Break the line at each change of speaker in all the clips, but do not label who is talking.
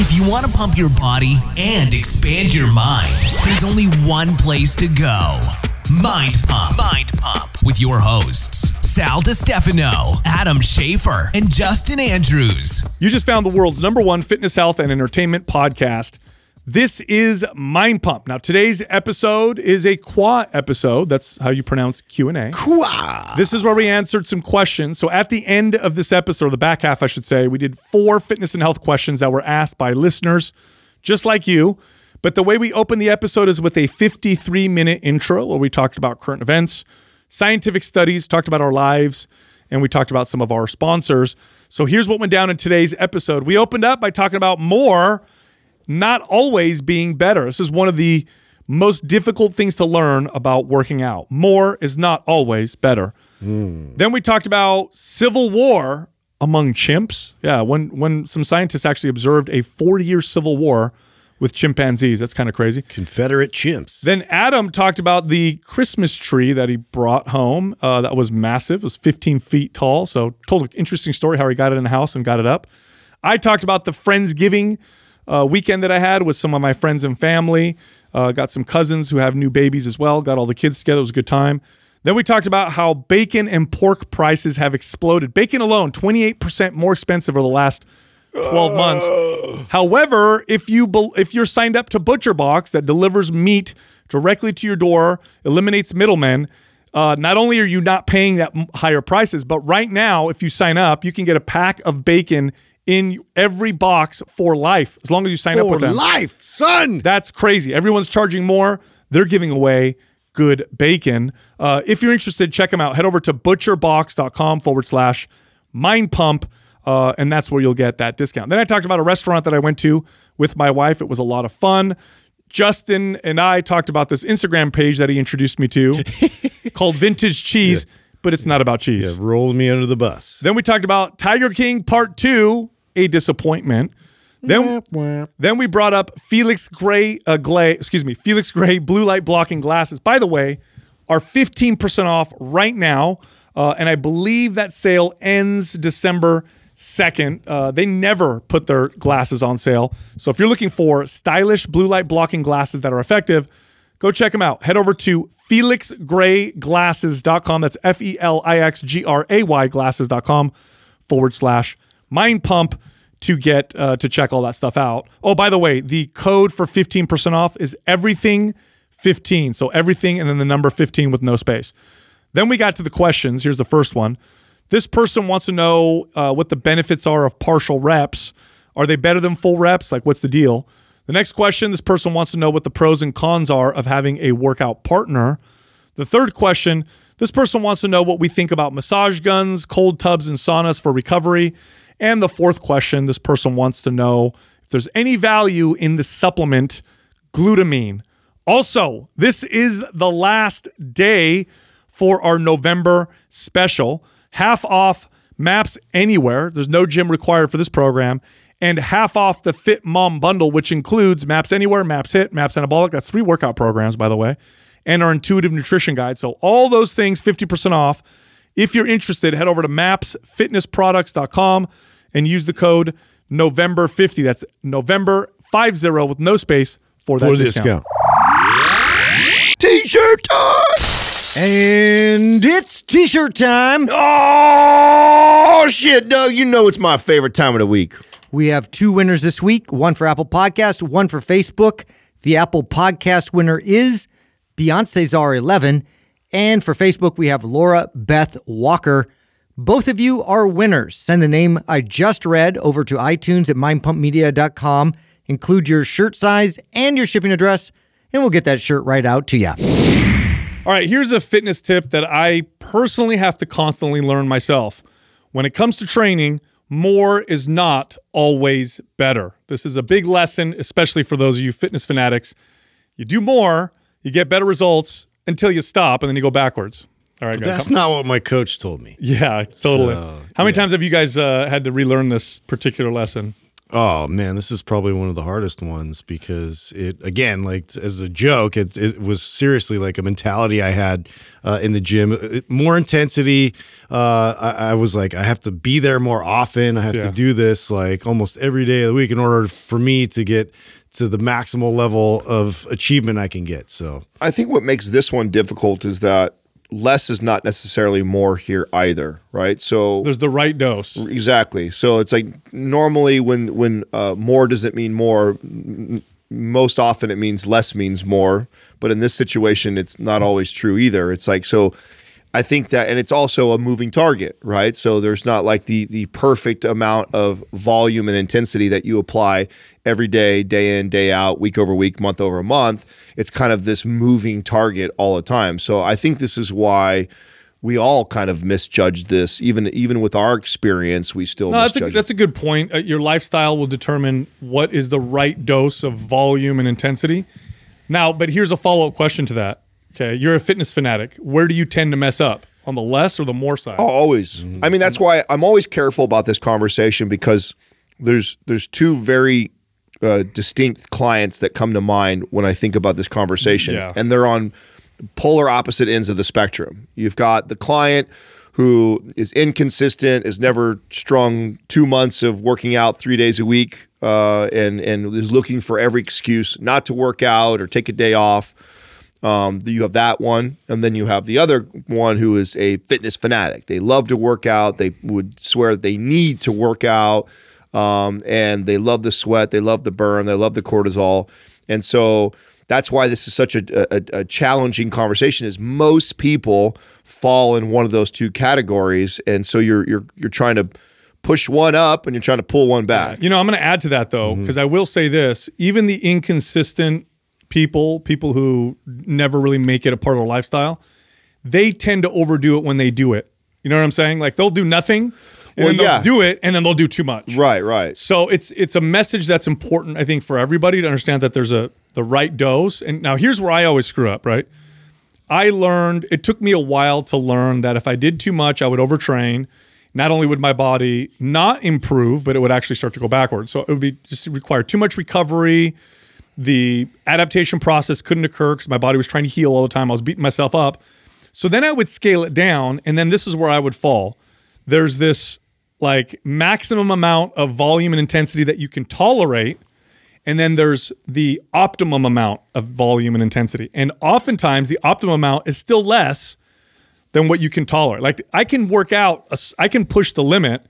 If you want to pump your body and expand your mind, there's only one place to go Mind Pump. Mind Pump with your hosts, Sal DiStefano, Adam Schafer, and Justin Andrews.
You just found the world's number one fitness, health, and entertainment podcast. This is Mind Pump. Now, today's episode is a qua episode. That's how you pronounce Q and A.
Qua.
This is where we answered some questions. So at the end of this episode, or the back half, I should say, we did four fitness and health questions that were asked by listeners, just like you. But the way we open the episode is with a 53 minute intro where we talked about current events, scientific studies, talked about our lives, and we talked about some of our sponsors. So here's what went down in today's episode. We opened up by talking about more not always being better. This is one of the most difficult things to learn about working out. More is not always better. Then we talked about civil war among chimps. Yeah, when when some scientists actually observed a 40-year civil war with chimpanzees. That's kind of crazy.
Confederate chimps.
Then Adam talked about the Christmas tree that he brought home. Uh, that was massive. It was 15 feet tall. So told an interesting story how he got it in the house and got it up. I talked about the Friendsgiving uh, weekend that I had with some of my friends and family. Uh, got some cousins who have new babies as well. Got all the kids together. It was a good time. Then we talked about how bacon and pork prices have exploded. Bacon alone, 28% more expensive over the last 12 months. However, if you if you're signed up to Butcher Box that delivers meat directly to your door, eliminates middlemen, uh, not only are you not paying that higher prices, but right now, if you sign up, you can get a pack of bacon in every box for life as long as you sign up
For
with them.
life, son.
That's crazy. Everyone's charging more. They're giving away good bacon. Uh, if you're interested, check them out. Head over to butcherbox.com forward slash mind pump. Uh, and that's where you'll get that discount. Then I talked about a restaurant that I went to with my wife. It was a lot of fun. Justin and I talked about this Instagram page that he introduced me to called Vintage Cheese, but it's not about cheese.
Yeah, rolled me under the bus.
Then we talked about Tiger King Part Two, a disappointment. Then, then we brought up Felix Gray, uh, Glay, excuse me, Felix Gray blue light blocking glasses. By the way, are 15% off right now, uh, and I believe that sale ends December 2nd. Uh, they never put their glasses on sale. So if you're looking for stylish blue light blocking glasses that are effective, go check them out. Head over to felixgrayglasses.com. That's F E L I X G R A Y glasses.com forward slash mind pump to get uh, to check all that stuff out. Oh, by the way, the code for 15% off is everything 15. So everything and then the number 15 with no space. Then we got to the questions. Here's the first one. This person wants to know uh, what the benefits are of partial reps. Are they better than full reps? Like, what's the deal? The next question this person wants to know what the pros and cons are of having a workout partner. The third question this person wants to know what we think about massage guns, cold tubs, and saunas for recovery. And the fourth question this person wants to know if there's any value in the supplement glutamine. Also, this is the last day for our November special. Half off maps anywhere. There's no gym required for this program. And half off the Fit Mom bundle, which includes Maps Anywhere, Maps HIIT, Maps Anabolic. That's three workout programs, by the way, and our intuitive nutrition guide. So, all those things 50% off. If you're interested, head over to mapsfitnessproducts.com and use the code November50. That's November 50 with no space for that
For the
discount.
discount. T-shirt time.
And it's t-shirt time.
Oh shit, Doug! You know it's my favorite time of the week.
We have two winners this week, one for Apple Podcast, one for Facebook. The Apple Podcast winner is Beyonce's R11. And for Facebook, we have Laura Beth Walker. Both of you are winners. Send the name I just read over to iTunes at mindpumpmedia.com. Include your shirt size and your shipping address, and we'll get that shirt right out to you.
All right, here's a fitness tip that I personally have to constantly learn myself. When it comes to training, more is not always better. This is a big lesson, especially for those of you fitness fanatics. You do more, you get better results until you stop, and then you go backwards. All right, guys.
That's not what my coach told me.
yeah, totally.
So,
How many times have you guys uh, had to relearn this particular lesson?
Oh man, this is probably one of the hardest ones because it again, like as a joke, it, it was seriously like a mentality I had uh, in the gym. It- more intensity. Uh, I, I was like, I have to be there more often. I have
Yeah.
to do this like almost every day of the week in order for me to get to the maximal level of achievement I can get. So
I think what makes this one difficult is that less is not necessarily more here either, right? So
There's the right dose.
Exactly. So it's like normally when when uh, more doesn't mean more, m- most often it means less means more. But in this situation, it's not always true either. It's like so. I think that, and it's also a moving target, right? So there's not like the the perfect amount of volume and intensity that you apply every day, day in, day out, week over week, month over month. It's kind of this moving target all the time. So I think this is why we all kind of misjudged this. Even even with our experience, we still
No, that's a that's a good point. Uh, your lifestyle will determine what is the right dose of volume and intensity. Now, but here's a follow up question to that. Okay, you're a fitness fanatic. Where do you tend to mess up on the less or the more side?
Oh, always. I mean, that's why I'm always careful about this conversation because there's there's two very uh, distinct clients that come to mind when I think about this conversation,
Yeah.
and they're on polar opposite ends of the spectrum. You've got the client who is inconsistent, is never strung two months of working out three days a week, uh, and and is looking for every excuse not to work out or take a day off. Um, you have that one, and then you have the other one who is a fitness fanatic. They love to work out. They would swear they need to work out, um, and they love the sweat. They love the burn. They love the cortisol, and so that's why this is such a, a, a challenging conversation. Is most people fall in one of those two categories, and so you're you're you're trying to push one up and you're trying to pull one back.
You know, I'm going to add to that though, because I will say this: even the inconsistent people, people who never really make it a part of their lifestyle, they tend to overdo it when they do it. You know what I'm saying? Like they'll do nothing, and
Well, yeah.
do it, and then they'll do too much.
Right, right.
So it's it's a message that's important, I think, for everybody to understand that there's a the right dose. And now here's where I always screw up, right? I learned it took me a while to learn that if I did too much, I would overtrain. Not only would my body not improve, but it would actually start to go backwards. So it would be just require too much recovery. The adaptation process couldn't occur because my body was trying to heal all the time. I was beating myself up. So then I would scale it down, and then this is where I would fall. There's this like maximum amount of volume and intensity that you can tolerate, and then there's the optimum amount of volume and intensity. And oftentimes the optimum amount is still less than what you can tolerate. Like I can work out, I can push the limit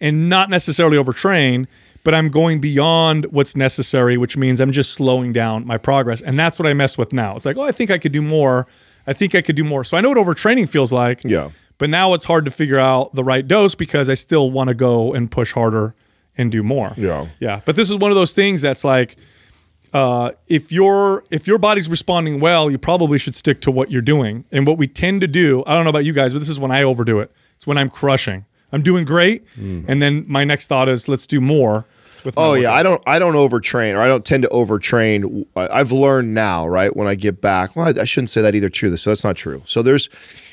and not necessarily overtrain, but I'm going beyond what's necessary, which means I'm just slowing down my progress. And that's what I mess with now. It's like, oh, I think I could do more. I think I could do more. So I know what overtraining feels like.
Yeah.
But now it's hard to figure out the right dose because I still want to go and push harder and do more.
Yeah.
Yeah. But this is one of those things that's like, uh, if your if your body's responding well, you probably should stick to what you're doing. And what we tend to do, I don't know about you guys, but this is when I overdo it. It's when I'm crushing. I'm doing great, and then my next thought is, let's do more. With
Oh yeah. I don't I don't overtrain or I don't tend to overtrain. I've learned now, right? When I get back, well, I, I shouldn't say that either. True, so that's not true. So there's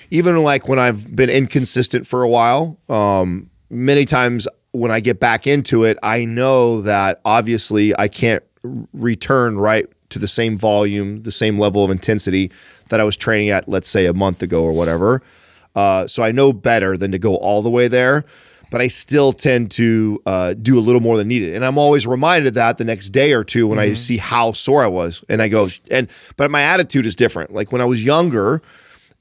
even like when I've been inconsistent for a while. Um, many times when I get back into it, I know that obviously I can't return right to the same volume, the same level of intensity that I was training at, let's say a month ago or whatever. Uh, so I know better than to go all the way there, but I still tend to uh, do a little more than needed. And I'm always reminded of that the next day or two when I see how sore I was. And I go, and but my attitude is different. Like when I was younger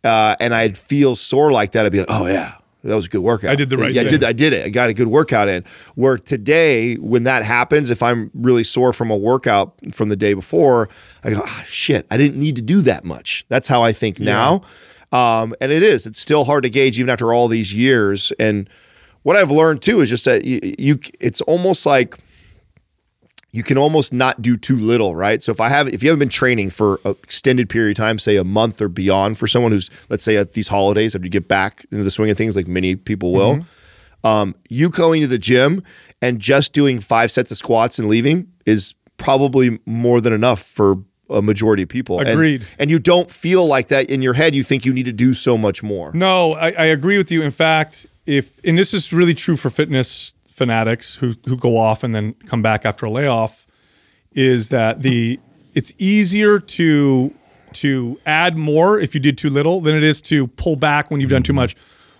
uh, and I'd feel sore like that, I'd be like, oh yeah. That was a good workout.
I did the right
yeah, I
thing.
did. I did it. I got a good workout in. Where today, when that happens, if I'm really sore from a workout from the day before, I go, ah, shit, I didn't need to do that much. That's how I think now. Um, and it is. It's still hard to gauge even after all these years. And what I've learned too is just that you, you it's almost like you can almost not do too little, right? So if I have if you haven't been training for an extended period of time, say a month or beyond, for someone who's let's say at these holidays after you get back into the swing of things, like many people will, um, you going to the gym and just doing five sets of squats and leaving is probably more than enough for a majority of people. And-
Agreed.
And, you don't feel like that in your head. You think you need to do so much more.
No, I, I agree with you. In fact, if and this is really true for fitness fanatics who who go off and then come back after a layoff is that the it's easier to to add more if you did too little than it is to pull back when you've done too mm-hmm. much.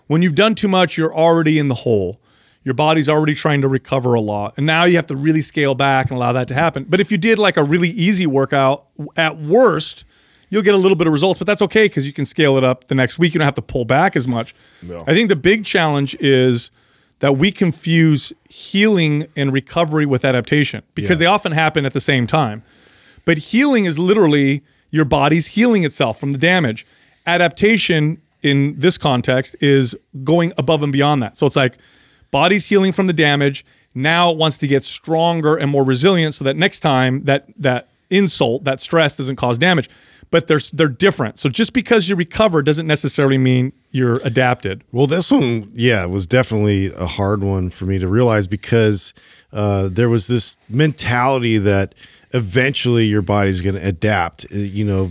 When you've done too much, you're already in the hole. Your body's already trying to recover a lot. And now you have to really scale back and allow that to happen. But if you did like a really easy workout, at worst, you'll get a little bit of results, but that's okay because you can scale it up the next week. You don't have to pull back as much. I think the big challenge is that we confuse healing and recovery with adaptation because they often happen at the same time. But healing is literally your body's healing itself from the damage. Adaptation in this context is going above and beyond that. So it's like body's healing from the damage. Now it wants to get stronger and more resilient so that next time that that insult, that stress doesn't cause damage. But they're they're different. So just because you recover doesn't necessarily mean you're adapted.
Well, this one, yeah, was definitely a hard one for me to realize because uh, there was this mentality that eventually your body's going to adapt. Uh, You know,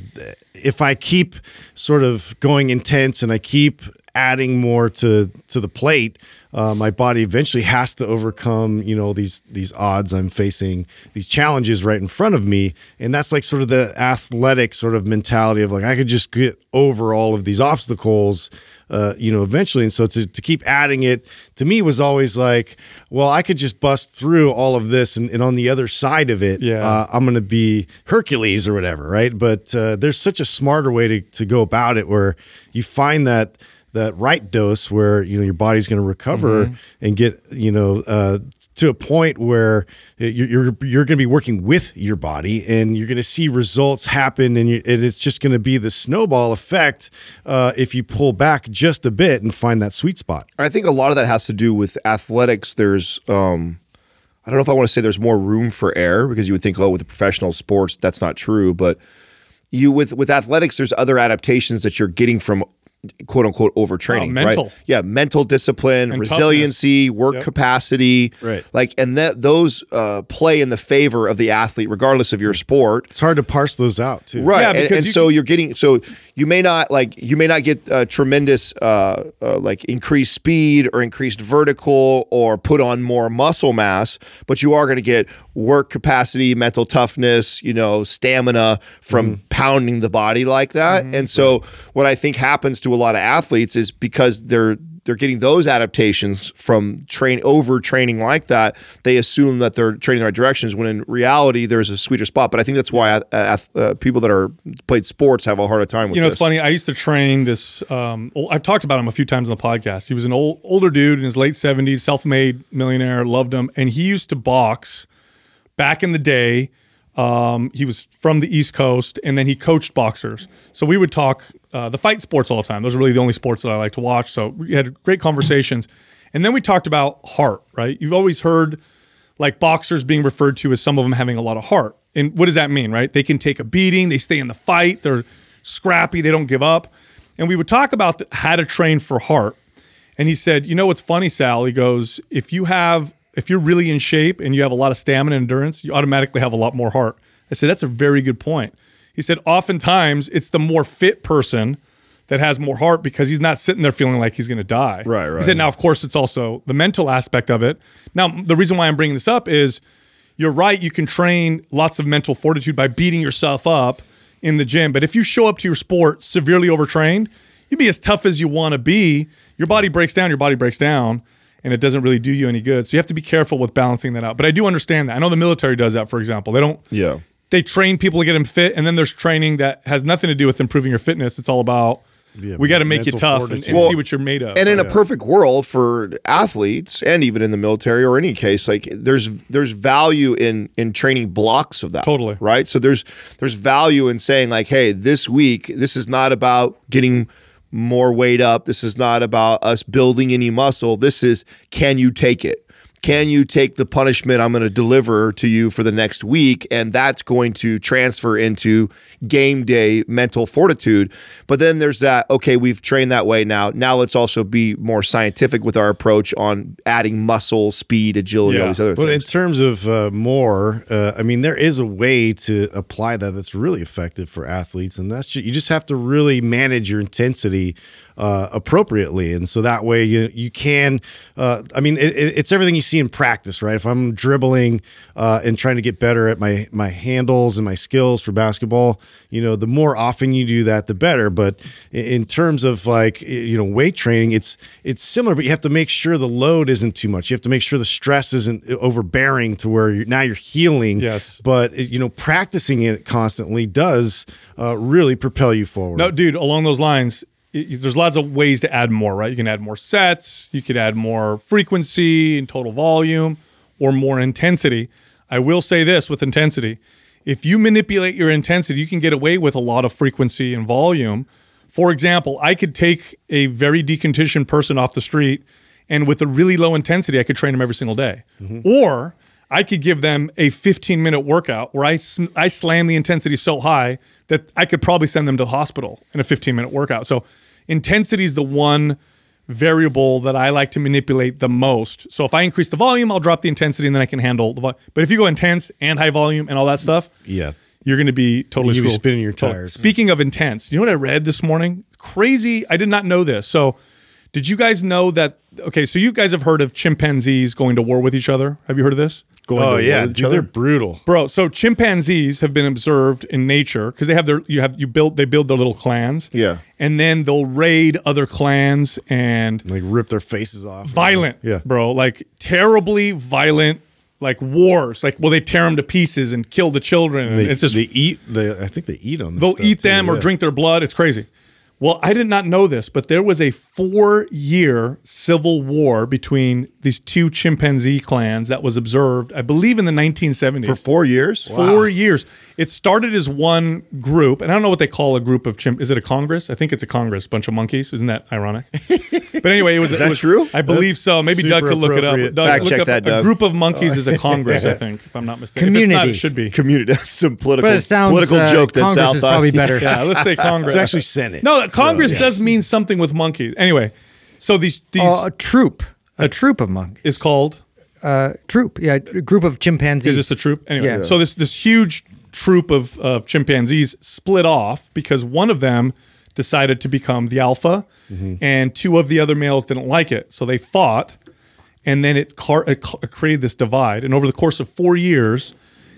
if I keep sort of going intense and I keep adding more to to the plate, uh, my body eventually has to overcome you know these these odds I'm facing, these challenges right in front of me, and that's like sort of the athletic sort of mentality of like I could just get over all of these obstacles. Uh, you know, eventually, and so to, to keep adding it to me was always like, well, I could just bust through all of this, and, and on the other side of it,
Yeah.
uh, I'm going to be Hercules or whatever, right? But uh, there's such a smarter way to, to go about it where you find that that right dose where you know your body's going to recover and get you know uh, to a point where you're you're, you're going to be working with your body and you're going to see results happen and, you, and it's just going to be the snowball effect uh, if you pull back just a bit and find that sweet spot.
I think a lot of that has to do with athletics. There's, um, I don't know if I want to say there's more room for error because you would think, oh, with the professional sports, that's not true. But you with with athletics, there's other adaptations that you're getting from quote unquote overtraining.
Oh, mental.
right? Yeah, mental discipline,
And
resiliency, work
Yep.
capacity,
Right.
Like, and that those uh, play in the favor of the athlete, regardless of your sport.
It's hard to parse those out too.
Right,
Yeah,
and,
because
and
you
so you're getting so you may not like you may not get uh, tremendous uh, uh, like increased speed or increased vertical or put on more muscle mass, but you are going to get work capacity, mental toughness, you know, stamina from pounding the body like that. And so what I think happens to a lot of athletes is because they're they're getting those adaptations from train over training like that. They assume that they're training the right directions when in reality there's a sweeter spot. But I think that's why uh, uh, people that are played sports have a harder time with
You know,
this.
it's funny. I used to train this. Um, I've talked about him a few times on the podcast. He was an old, older dude in his late seventies, self-made millionaire. Loved him, and he used to box back in the day. Um, he was from the East Coast, and then he coached boxers. So we would talk uh, the fight sports all the time. Those are really the only sports that I like to watch. So we had great conversations, and then we talked about heart. Right? You've always heard like boxers being referred to as some of them having a lot of heart. And what does that mean, right? They can take a beating, they stay in the fight, they're scrappy, they don't give up. And we would talk about the, how to train for heart. And he said, "You know what's funny, Sal? He goes, if you have if you're really in shape and you have a lot of stamina and endurance, you automatically have a lot more heart." I said, "That's a very good point." He said, "Oftentimes it's the more fit person that has more heart because he's not sitting there feeling like he's going to die."
Right,
He said, "Now, of course, it's also the mental aspect of it." Now, the reason why I'm bringing this up is you're right. You can train lots of mental fortitude by beating yourself up in the gym. But if you show up to your sport severely overtrained, you'd be as tough as you want to be. Your body breaks down, your body breaks down, and it doesn't really do you any good. So you have to be careful with balancing that out. But I do understand that. I know the military does that, for example. They don't
yeah.
They train people to get them fit, and then there's training that has nothing to do with improving your fitness. It's all about we got to make you tough and,
fortitude.
and
Well,
see what you're made of.
And in a perfect world for athletes and even in the military or any case, like there's there's value in in training blocks of that.
Totally.
Right. So there's there's value in saying like, hey, this week, this is not about getting more weight up. This is not about us building any muscle. This is can you take it? Can you take the punishment I'm going to deliver to you for the next week? And that's going to transfer into game day mental fortitude. But then there's that, okay, we've trained that way now. Now let's also be more scientific with our approach on adding muscle, speed, agility, all these other things.
But in terms of uh, more, uh, I mean, there is a way to apply that that's really effective for athletes, and that's ju- you just have to really manage your intensity uh, appropriately, and so that way you you can. Uh, I mean, it, it- it's everything you see see in practice, right? If I'm dribbling uh, and trying to get better at my my handles and my skills for basketball, you know, the more often you do that, the better. But in terms of like you know weight training, it's it's similar, but you have to make sure the load isn't too much. You have to make sure the stress isn't overbearing to where you're, now you're healing.
Yes.
But you know, practicing it constantly does uh, really propel you forward.
No, dude, along those lines, y- there's lots of ways to add more, right? You can add more sets, you could add more frequency and total volume, or more intensity. I will say this with intensity if you manipulate your intensity, you can get away with a lot of frequency and volume. For example, I could take a very deconditioned person off the street, and with a really low intensity, I could train them every single day. Mm-hmm. Or I could give them a 15 minute workout where I, sm- I slam the intensity so high that I could probably send them to the hospital in a 15 minute workout. So, intensity is the one variable that I like to manipulate the most. So, if I increase the volume, I'll drop the intensity and then I can handle the volume. But if you go intense and high volume and all that stuff,
Yeah.
you're going to be totally
You'll spinning your
So,
tires.
Speaking of intense, you know what I read this morning? Crazy. I did not know this. So, did you guys know that? Okay, so you guys have heard of chimpanzees going to war with each other. Have you heard of this?
Going
Oh
to
yeah,
war with each
dude,
other?
they're brutal.
Bro, so chimpanzees have been observed in nature because they have their you have you build they build their little clans.
Yeah.
And then they'll raid other clans and
Like rip their faces off.
violent,
Yeah.
bro, like terribly violent, like wars. Like, well, they tear them to pieces and kill the children. and
They,
it's just
they eat the. I think they eat them.
they'll eat them or drink their blood. It's crazy. Well, I did not know this, but there was a four year civil war between these two chimpanzee clans that was observed, I believe, in the 1970s.
For four years? Wow.
Four years. It started as one group, and I don't know what they call a group of chimp. Is it a congress? I think it's a congress, bunch of monkeys. Isn't that ironic? but anyway, it was.
Is
it
that
was-
true?
I believe
That's
so. Maybe Doug could look it up. Doug,
Fact
look
check
up
that,
A group of monkeys is a congress, I think, if I'm not mistaken. If it's not,
Community.
it should be.
Community. That's some political,
But it sounds
political
uh,
joke that
Congress
South
is probably better.
Yeah, let's say Congress.
It's actually Senate.
no, that Congress does mean something with monkeys. Anyway, so these these
Oh, a troop, a troop of monkeys.
is called
Uh, troop, yeah, a group of chimpanzees.
Is this a troop? Anyway,
Yeah.
so this this huge troop of, of chimpanzees split off because one of them decided to become the alpha, and two of the other males didn't like it, so they fought, and then it, car- it ca- created this divide. And over the course of four years,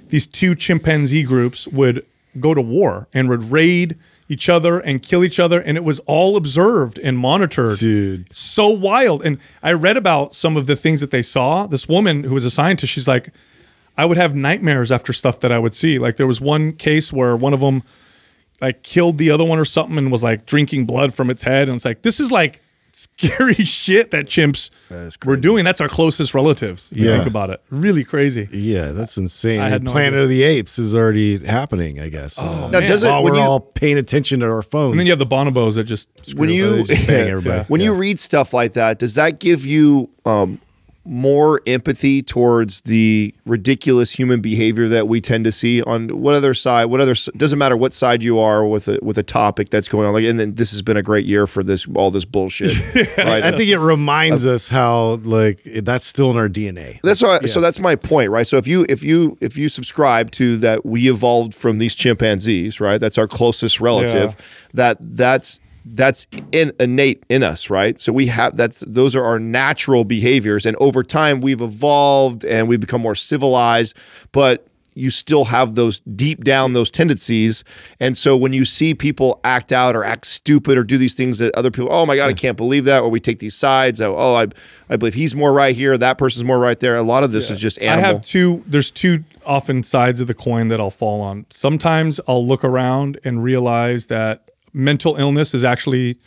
these two chimpanzee groups would go to war and would raid each other and kill each other, and it was all observed and monitored
Dude.
so wild. And I read about some of the things that they saw. This woman who was a scientist, she's like, I would have nightmares after stuff that I would see. Like there was one case where one of them like killed the other one or something and was like drinking blood from its head. And it's like, this is like scary shit that chimps were doing. That's our closest relatives. If you
Yeah.
think about it. Really crazy.
Yeah, that's insane.
I had no
Planet
idea.
of the Apes is already happening, I guess. Oh,
Now, does it-
while
when
we're
you-
all paying attention to our phones.
And then you have the bonobos that just screw
when you
They just bang everybody.
when you read stuff like that, does that give you um, more empathy towards the ridiculous human behavior that we tend to see on what other side? What other doesn't matter what side you are with a with a topic that's going on. Like, and then this has been a great year for this all this bullshit. right?
I think it reminds uh, us how like that's still in our DNA.
That's why. So that's my point, right? So if you if you if you subscribe to that, we evolved from these chimpanzees, right? That's our closest relative. That that's that's in, innate in us, right? So we have that's those are our natural behaviors, and over time we've evolved and we've become more civilized, but. You still have those deep down those tendencies, and so when you see people act out or act stupid or do these things that other people, oh my god, I can't believe that, or we take these sides, oh, oh I, I believe he's more right here, that person's more right there. A lot of this is just animal.
I have two. There's two often sides of the coin that I'll fall on. Sometimes I'll look around and realize that mental illness is actually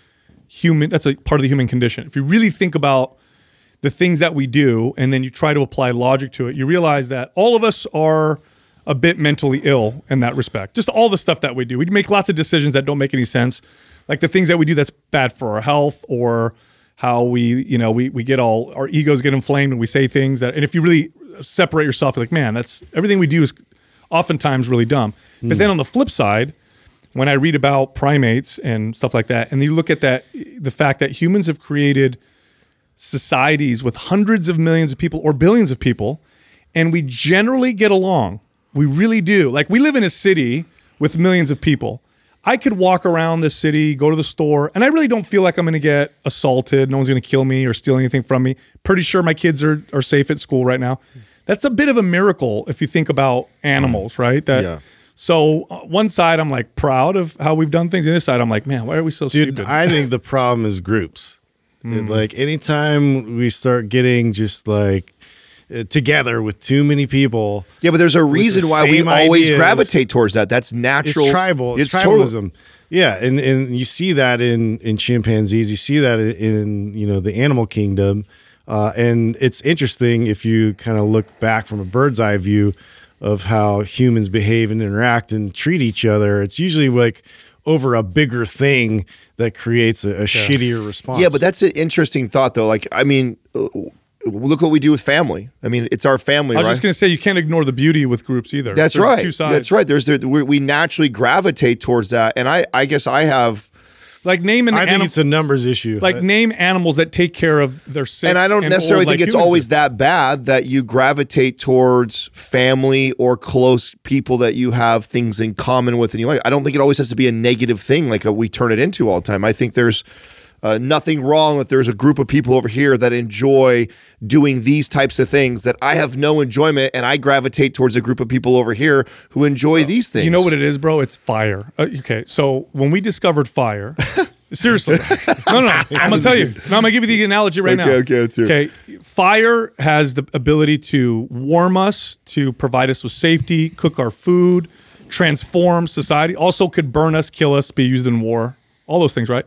human. That's a part of the human condition. If you really think about the things that we do and then you try to apply logic to it, you realize that all of us are a bit mentally ill in that respect. Just all the stuff that we do. We make lots of decisions that don't make any sense. Like the things that we do that's bad for our health or how we, you know, we we get all our egos get inflamed and we say things that and if you really separate yourself, you're like, man, that's everything we do is oftentimes really dumb. But hmm. then on the flip side, when I read about primates and stuff like that, and you look at that, the fact that humans have created societies with hundreds of millions of people or billions of people, and we generally get along. We really do. Like we live in a city with millions of people. I could walk around the city, go to the store, and I really don't feel like I'm going to get assaulted. No one's going to kill me or steal anything from me. Pretty sure my kids are are safe at school right now. That's a bit of a miracle if you think about animals, right? That
Yeah.
So uh, one side I'm like proud of how we've done things, The other side I'm like, man, why are we so
Dude,
stupid?
I think the problem is groups. It- Like anytime we start getting just like uh, together with too many people,
Yeah, but there's a reason why we
same
always
ideas.
gravitate towards that. That's natural.
it's tribal. It's,
total-
tribalism. yeah, and and you see that in in chimpanzees. You see that in, in you know the animal kingdom, uh, and it's interesting if you kind of look back from a bird's eye view of how humans behave and interact and treat each other. It's usually like over a bigger thing that creates a, a shittier response.
Yeah, but that's an interesting thought, though. Like, I mean, uh, look what we do with family. I mean, it's our family,
I was
right?
just going to say you can't ignore the beauty with groups either.
That's
There's
right.
Two sides.
That's right. There's there, we, we naturally gravitate towards that, and I I guess I have,
Like name an
I think
animal.
it's a numbers issue.
like name animals that take care of their sick.
and I don't
old
necessarily
like
think it's always
do.
that bad that you gravitate towards family or close people that you have things in common with, and you like. I don't think it always has to be a negative thing like a, we turn it into all the time. I think there's. Uh, nothing wrong that there's a group of people over here that enjoy doing these types of things that I have no enjoyment and I gravitate towards a group of people over here who enjoy these things.
You know what it is, bro? It's fire. Uh, okay, so when we discovered fire, seriously, no, no, no, I'm gonna tell you. No, I'm gonna give you the analogy right now.
Okay, okay, let's hear it.
Okay, fire has the ability to warm us, to provide us with safety, cook our food, transform society. Also, could burn us, kill us, be used in war. All those things, right?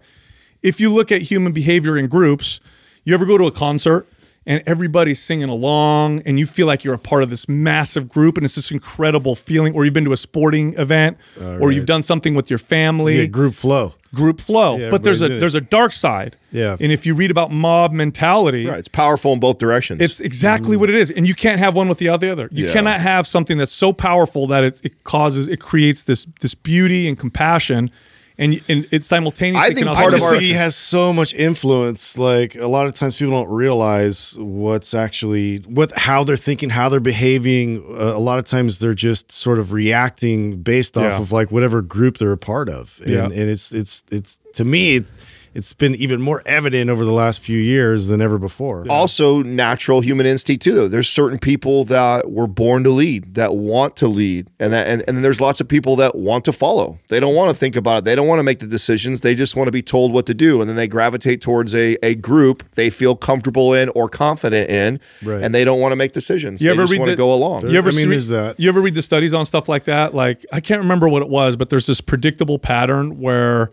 If you look at human behavior in groups, you ever go to a concert and everybody's singing along and you feel like you're a part of this massive group and it's this incredible feeling, or you've been to a sporting event or you've done something with your family
yeah, group flow.
group flow.
Yeah,
but there's a
everybody's in it.
there's a dark side.
Yeah.
And if you read about mob mentality,
Right, it's powerful in both directions.
it's exactly what it is. And you can't have one without the other. You
Yeah.
cannot have something that's so powerful that it, it causes it creates this this beauty and compassion and, and it simultaneously
I think
can also
I
part of our-
think he has so much influence. Like a lot of times, people don't realize what's actually what how they're thinking, how they're behaving. Uh, a lot of times, they're just sort of reacting based off
Yeah.
of like whatever group they're a part of. And,
Yeah.
and it's it's it's to me, it's, it's been even more evident over the last few years than ever before.
also natural human instinct too. Though. There's certain people that were born to lead, that want to lead, and that and, and then there's lots of people that want to follow. They don't want to think about it. They don't want to make the decisions. They just want to be told what to do, and then they gravitate towards a, a group they feel comfortable in or confident in,
Right.
and they don't want to make decisions.
You
they
ever
just
read
want to go along.
You ever
I mean,
see-
there's that.
You ever read the studies on stuff like that? Like I can't remember what it was, but there's this predictable pattern where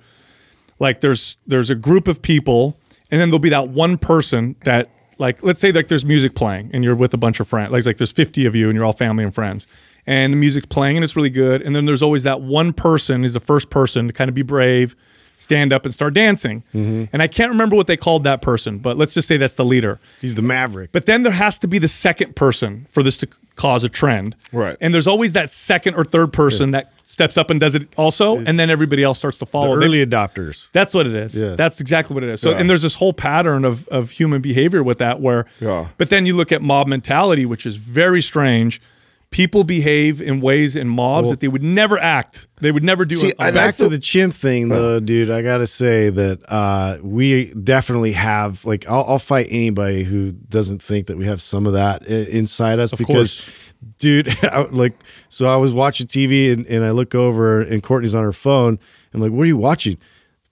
like there's there's a group of people and then there'll be that one person that like let's say like there's music playing and you're with a bunch of friends. Like, like there's 50 of you and you're all family and friends. And the music's playing and it's really good. And then there's always that one person is the first person to kind of be brave, stand up and start dancing.
Mm-hmm.
And I can't remember what they called that person, but let's just say that's the leader.
He's the maverick.
But then there has to be the second person for this to cause a trend.
Right.
And there's always that second or third person that steps up and does it also, and then everybody else starts to
the
follow. They-
early adopters.
that's what it is.
Yeah.
That's exactly what it is. So, and there's this whole pattern of, of human behavior with that where,
Yeah.
but then you look at mob mentality, which is very strange. People behave in ways in mobs that they would never act. They would never do
See,
it.
and I
back to the chimp thing though dude i gotta say that uh, we definitely have like I'll, I'll fight anybody who doesn't think that we have some of that inside us because dude I, like so i was watching tv and, and i look over and courtney's on her phone i'm like what are you watching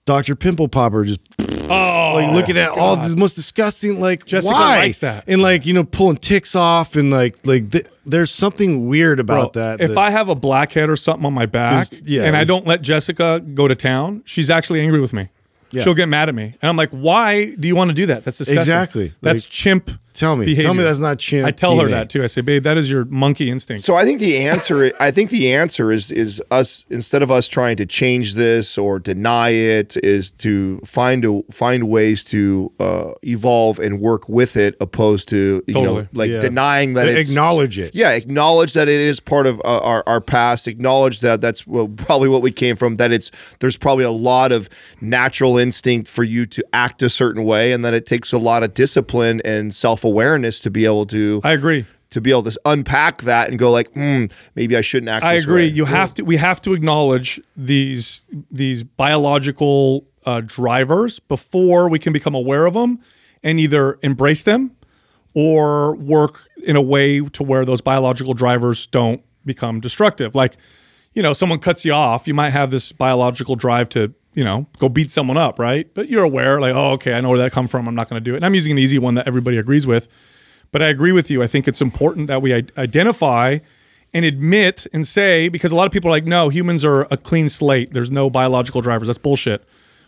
dr pimple popper just
oh,
like looking at all this most disgusting like
Jessica
why
likes that.
and like you know pulling ticks off and like like th- there's something weird about
Bro,
that
If
that-
I have a blackhead or something on my back
Is- yeah,
and I don't let Jessica go to town, she's actually angry with me.
Yeah.
She'll get mad at me. And I'm like, why do you want to do that? That's disgusting.
Exactly.
That's
Like,
chimp.
Tell me- tell me that's not chimp
I tell her that too. I say, babe, that is your monkey instinct.
So I think the answer I think the answer is is us instead of us trying to change this or deny it is to find a, find ways to uh, evolve and work with it opposed to you know
Totally.
like
Yeah.
denying that it's
acknowledge it
yeah acknowledge that it is part of uh, our, our past acknowledge that that's well, probably what we came from that it's there's probably a lot of natural instinct for you to act a certain way and that it takes a lot of discipline and self-awareness to be able to
I agree.
to be able to unpack that and go like, hmm, maybe I shouldn't act.
I agree.
way."
You have to. We have to acknowledge these these biological uh, drivers before we can become aware of them and either embrace them or work in a way to where those biological drivers don't become destructive. Like, you know, someone cuts you off, you might have this biological drive to, you know, go beat someone up, right? But you're aware, like, oh, okay, I know where that come from. I'm not going to do it. And I'm using an easy one that everybody agrees with. But I agree with you. I think it's important that we identify and admit and say, because a lot of people are like, no, humans are a clean slate. There's no biological drivers. That's bullshit.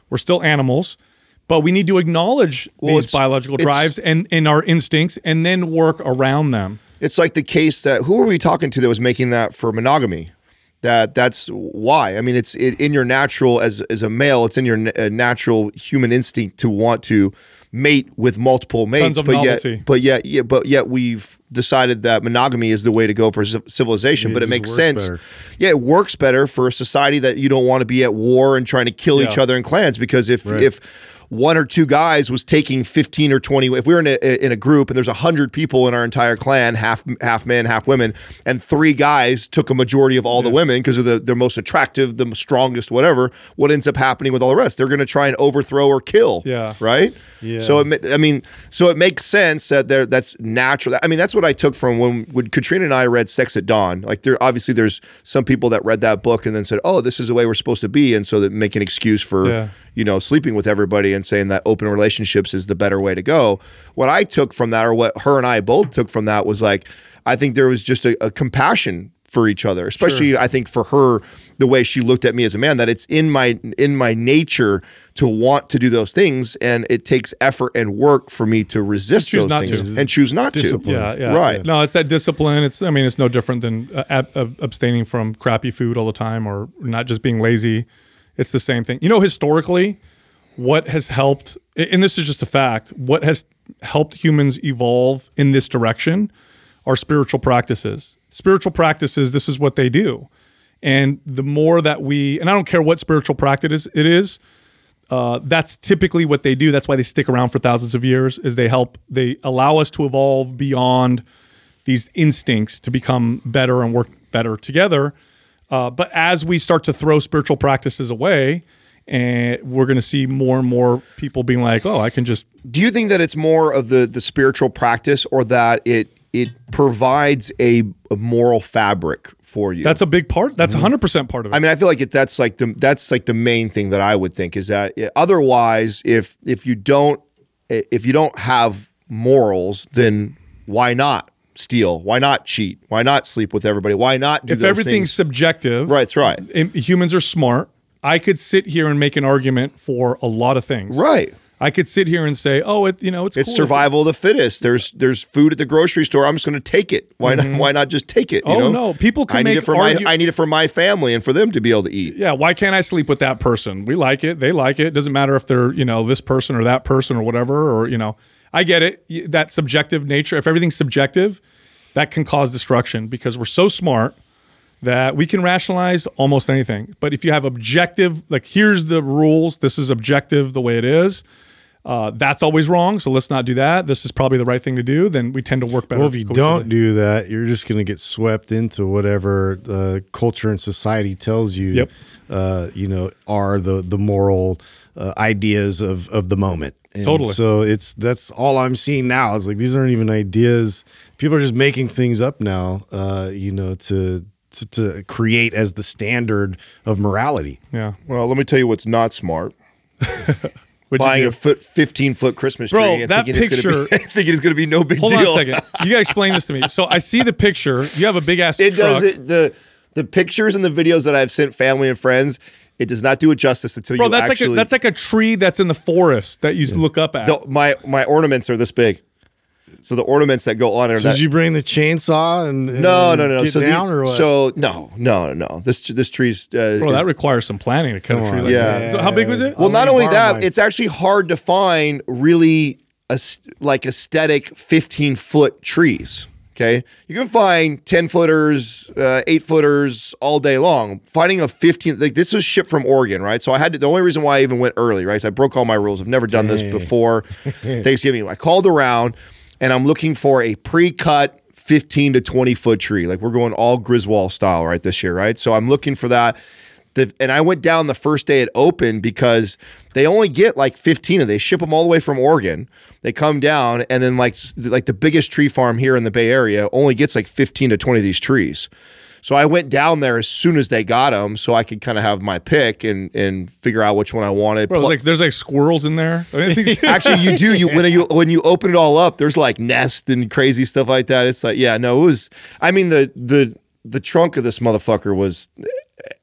We're still animals, but we need to acknowledge
Well,
these biological drives and, and our instincts and then work around them.
It's like the case that who were we talking to that was making that for monogamy? That that's why. I mean, it's it, in your natural as as a male. It's in your n- uh, natural human instinct to want to mate with multiple mates. but
novelty.
yet, but yet, yeah, but yet we've decided that monogamy is the way to go for ci- civilization.
Yeah,
but
it
makes sense.
better.
Yeah, it works better for a society that you don't want to be at war and trying to kill each other in clans. Because if
Right.
if one or two guys was taking 15 or 20 if we were in a, in a group and there's 100 people in our entire clan half half men half women and three guys took a majority of all the women because of the they're most attractive the strongest whatever what ends up happening with all the rest they're going to try and overthrow or kill
Yeah.
right
Yeah.
so it, i mean so it makes sense that there that's natural i mean that's what i took from when when katrina and i read sex at dawn like there obviously there's some people that read that book and then said oh this is the way we're supposed to be and so that make an excuse for
Yeah.
you know, sleeping with everybody and saying that open relationships is the better way to go. What I took from that, or what her and I both took from that, was like, I think there was just a, a compassion for each other, especially I think for her, the way she looked at me as a man, that it's in my in my nature to want to do those things, and it takes effort and work for me to resist those
not
things
to.
and choose not
Discipline.
to.
Yeah, yeah.
Right.
No, it's that discipline. It's I mean, it's no different than uh, ab- ab- abstaining from crappy food all the time or not just being lazy. It's the same thing. You know, historically, what has helped and this is just a fact, what has helped humans evolve in this direction are spiritual practices. Spiritual practices, this is what they do. And the more that we and I don't care what spiritual practice it is, uh, that's typically what they do. That's why they stick around for thousands of years. Is they help they allow us to evolve beyond these instincts to become better and work better together. Uh, but as we start to throw spiritual practices away, and we're going to see more and more people being like, "Oh, I can just
Do you think that it's more of the the spiritual practice, or that it it provides a, a moral fabric for you?
That's a big part. That's 100% part of it.
I mean, I feel like it, that's like the that's like the main thing that I would think is that eh, otherwise, if if you don't eh, if you don't have morals, then why not steal? Why not cheat? Why not sleep with everybody? Why not do
if everything's
things?
subjective,
Right, that's right.
humans are smart. I could sit here and make an argument for a lot of things.
Right.
I could sit here and say, "Oh, it you know, it's
It's
cool
survival of the fittest. There's there's food at the grocery store. I'm just going to take it. Why not? Mm-hmm. Why not just take it? you
Oh,
know?
no. People can
I need it for
argu-
my I need it for my family and for them to be able to eat.
yeah, why can't I sleep with that person? We like it. They like it. It doesn't matter if they're, you know, this person or that person or whatever, or, you know, I get it. That subjective nature, if everything's subjective, that can cause destruction because we're so smart that we can rationalize almost anything. But if you have objective, like, here's the rules, this is objective the way it is. Uh, that's always wrong, so let's not do that. This is probably the right thing to do. Then we tend to work better.
Well, if you
cohesively.
don't do that, you're just going to get swept into whatever the culture and society tells you.
Yep.
Uh, you know, are the the moral uh, ideas of of the moment. And
Totally.
So it's that's all I'm seeing now. It's like these aren't even ideas. People are just making things up now. Uh, you know, to to, to create as the standard of morality.
yeah,
Well, let me tell you what's not smart.
What'd you
Buying a foot, 15 foot Christmas tree
Bro,
and
that
thinking, it's gonna be, thinking it's going to be no big
Hold
deal.
on a second. You gotta explain this to me. So I see the picture. You have a big ass
It
truck.
does it. The the pictures and the videos that I've sent family and friends, it does not do it justice until
Bro,
you
that's
actually.
like a, that's like a tree that's in the forest that you look up at.
the, my my ornaments are this big. So the ornaments that go on are
So
that,
did you bring the chainsaw and, and
no no no no.
get
So the-
or what?
so no no no no. This this tree's uh,
Bro, that
is-
requires some planning to cut a tree like
Yeah.
that. So how big was it?
Well,
I'll
not only that,
mine.
it's actually hard to find really as- like aesthetic 15 foot trees. Okay. You can find 10 footers, uh, eight footers all day long. Finding a 15, like this was shipped from Oregon, right? So I had to, the only reason why I even went early, right? So I broke all my rules. I've never done this before Thanksgiving. I called around and I'm looking for a pre cut 15 to 20 foot tree. Like we're going all Griswold style right this year, right? So I'm looking for that. The, and I went down the first day it opened because they only get like 15 of they ship them all the way from Oregon. They come down and then like like the biggest tree farm here in the Bay Area only gets like 15 to 20 of these trees. So I went down there as soon as they got them, so I could kind of have my pick and and figure out which one I wanted.
Bro,
Pl-
like there's like squirrels in there. I mean,
Actually, you do. You when you when you open it all up, there's like nest and crazy stuff like that. It's like, yeah, no, it was. I mean, the the the trunk of this motherfucker was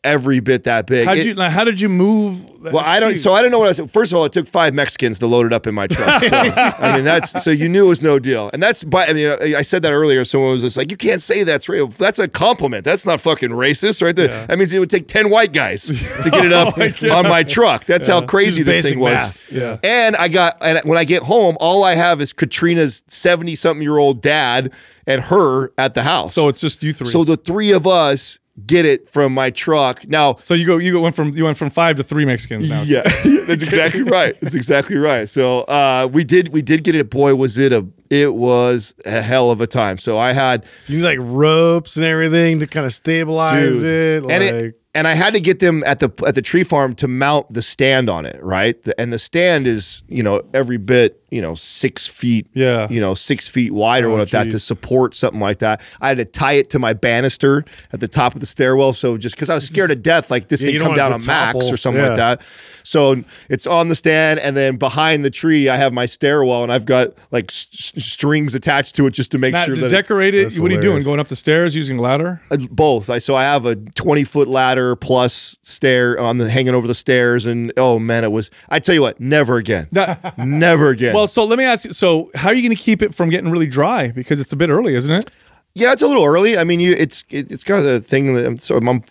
every bit that big.
how did you like, how did you move? that
well, I don't. So I don't know what I said. First of all, it took five Mexicans to load it up in my truck. So, I mean, that's so you knew it was no deal. And that's. But I mean, I said that earlier. Someone was just like, "You can't say that's real. That's a compliment. That's not fucking racist, right there. That means it would take ten white guys to get it up oh on my truck. That's how crazy this thing was.
Yeah.
And I got. And when I get home, all I have is Katrina's seventy-something year old dad and her at the house.
So it's just you three.
so the three of us get it from my truck now.
So you go you go went from you went from five to three Mexicans now.
Yeah, that's exactly right. That's exactly right. So uh, we did we did get it. Boy, was it a it was a hell of a time. So I had
You need like ropes and everything to kind of stabilize it. Like,
and it and I had to get them at the at the tree farm to mount the stand on it, right? The- and the stand is you know every bit you know six feet,
Yeah.
you know six feet wide or
Oh,
what like that to support something like that. I had to tie it to my banister at the top of the stairwell, so just because I was scared to death, like this
Yeah,
thing
you
come down
to
on max or something like that. So it's on the stand, and then behind the tree, I have my stairwell, and I've got like s- s- strings attached to it just to make
Matt,
sure
to
that
decorate it,
That's
what are you doing? Going up the stairs using ladder?
uh, both. I so I have a 20 foot ladder plus stair on the hanging over the stairs, and oh man, it was. I tell you what, never again,
That-
never again.
well, so let me ask you. So, how are you going to keep it from getting really dry? Because it's a bit early, isn't it?
yeah, it's a little early. I mean, you it's it, it's kind of the thing that I'm so I'm.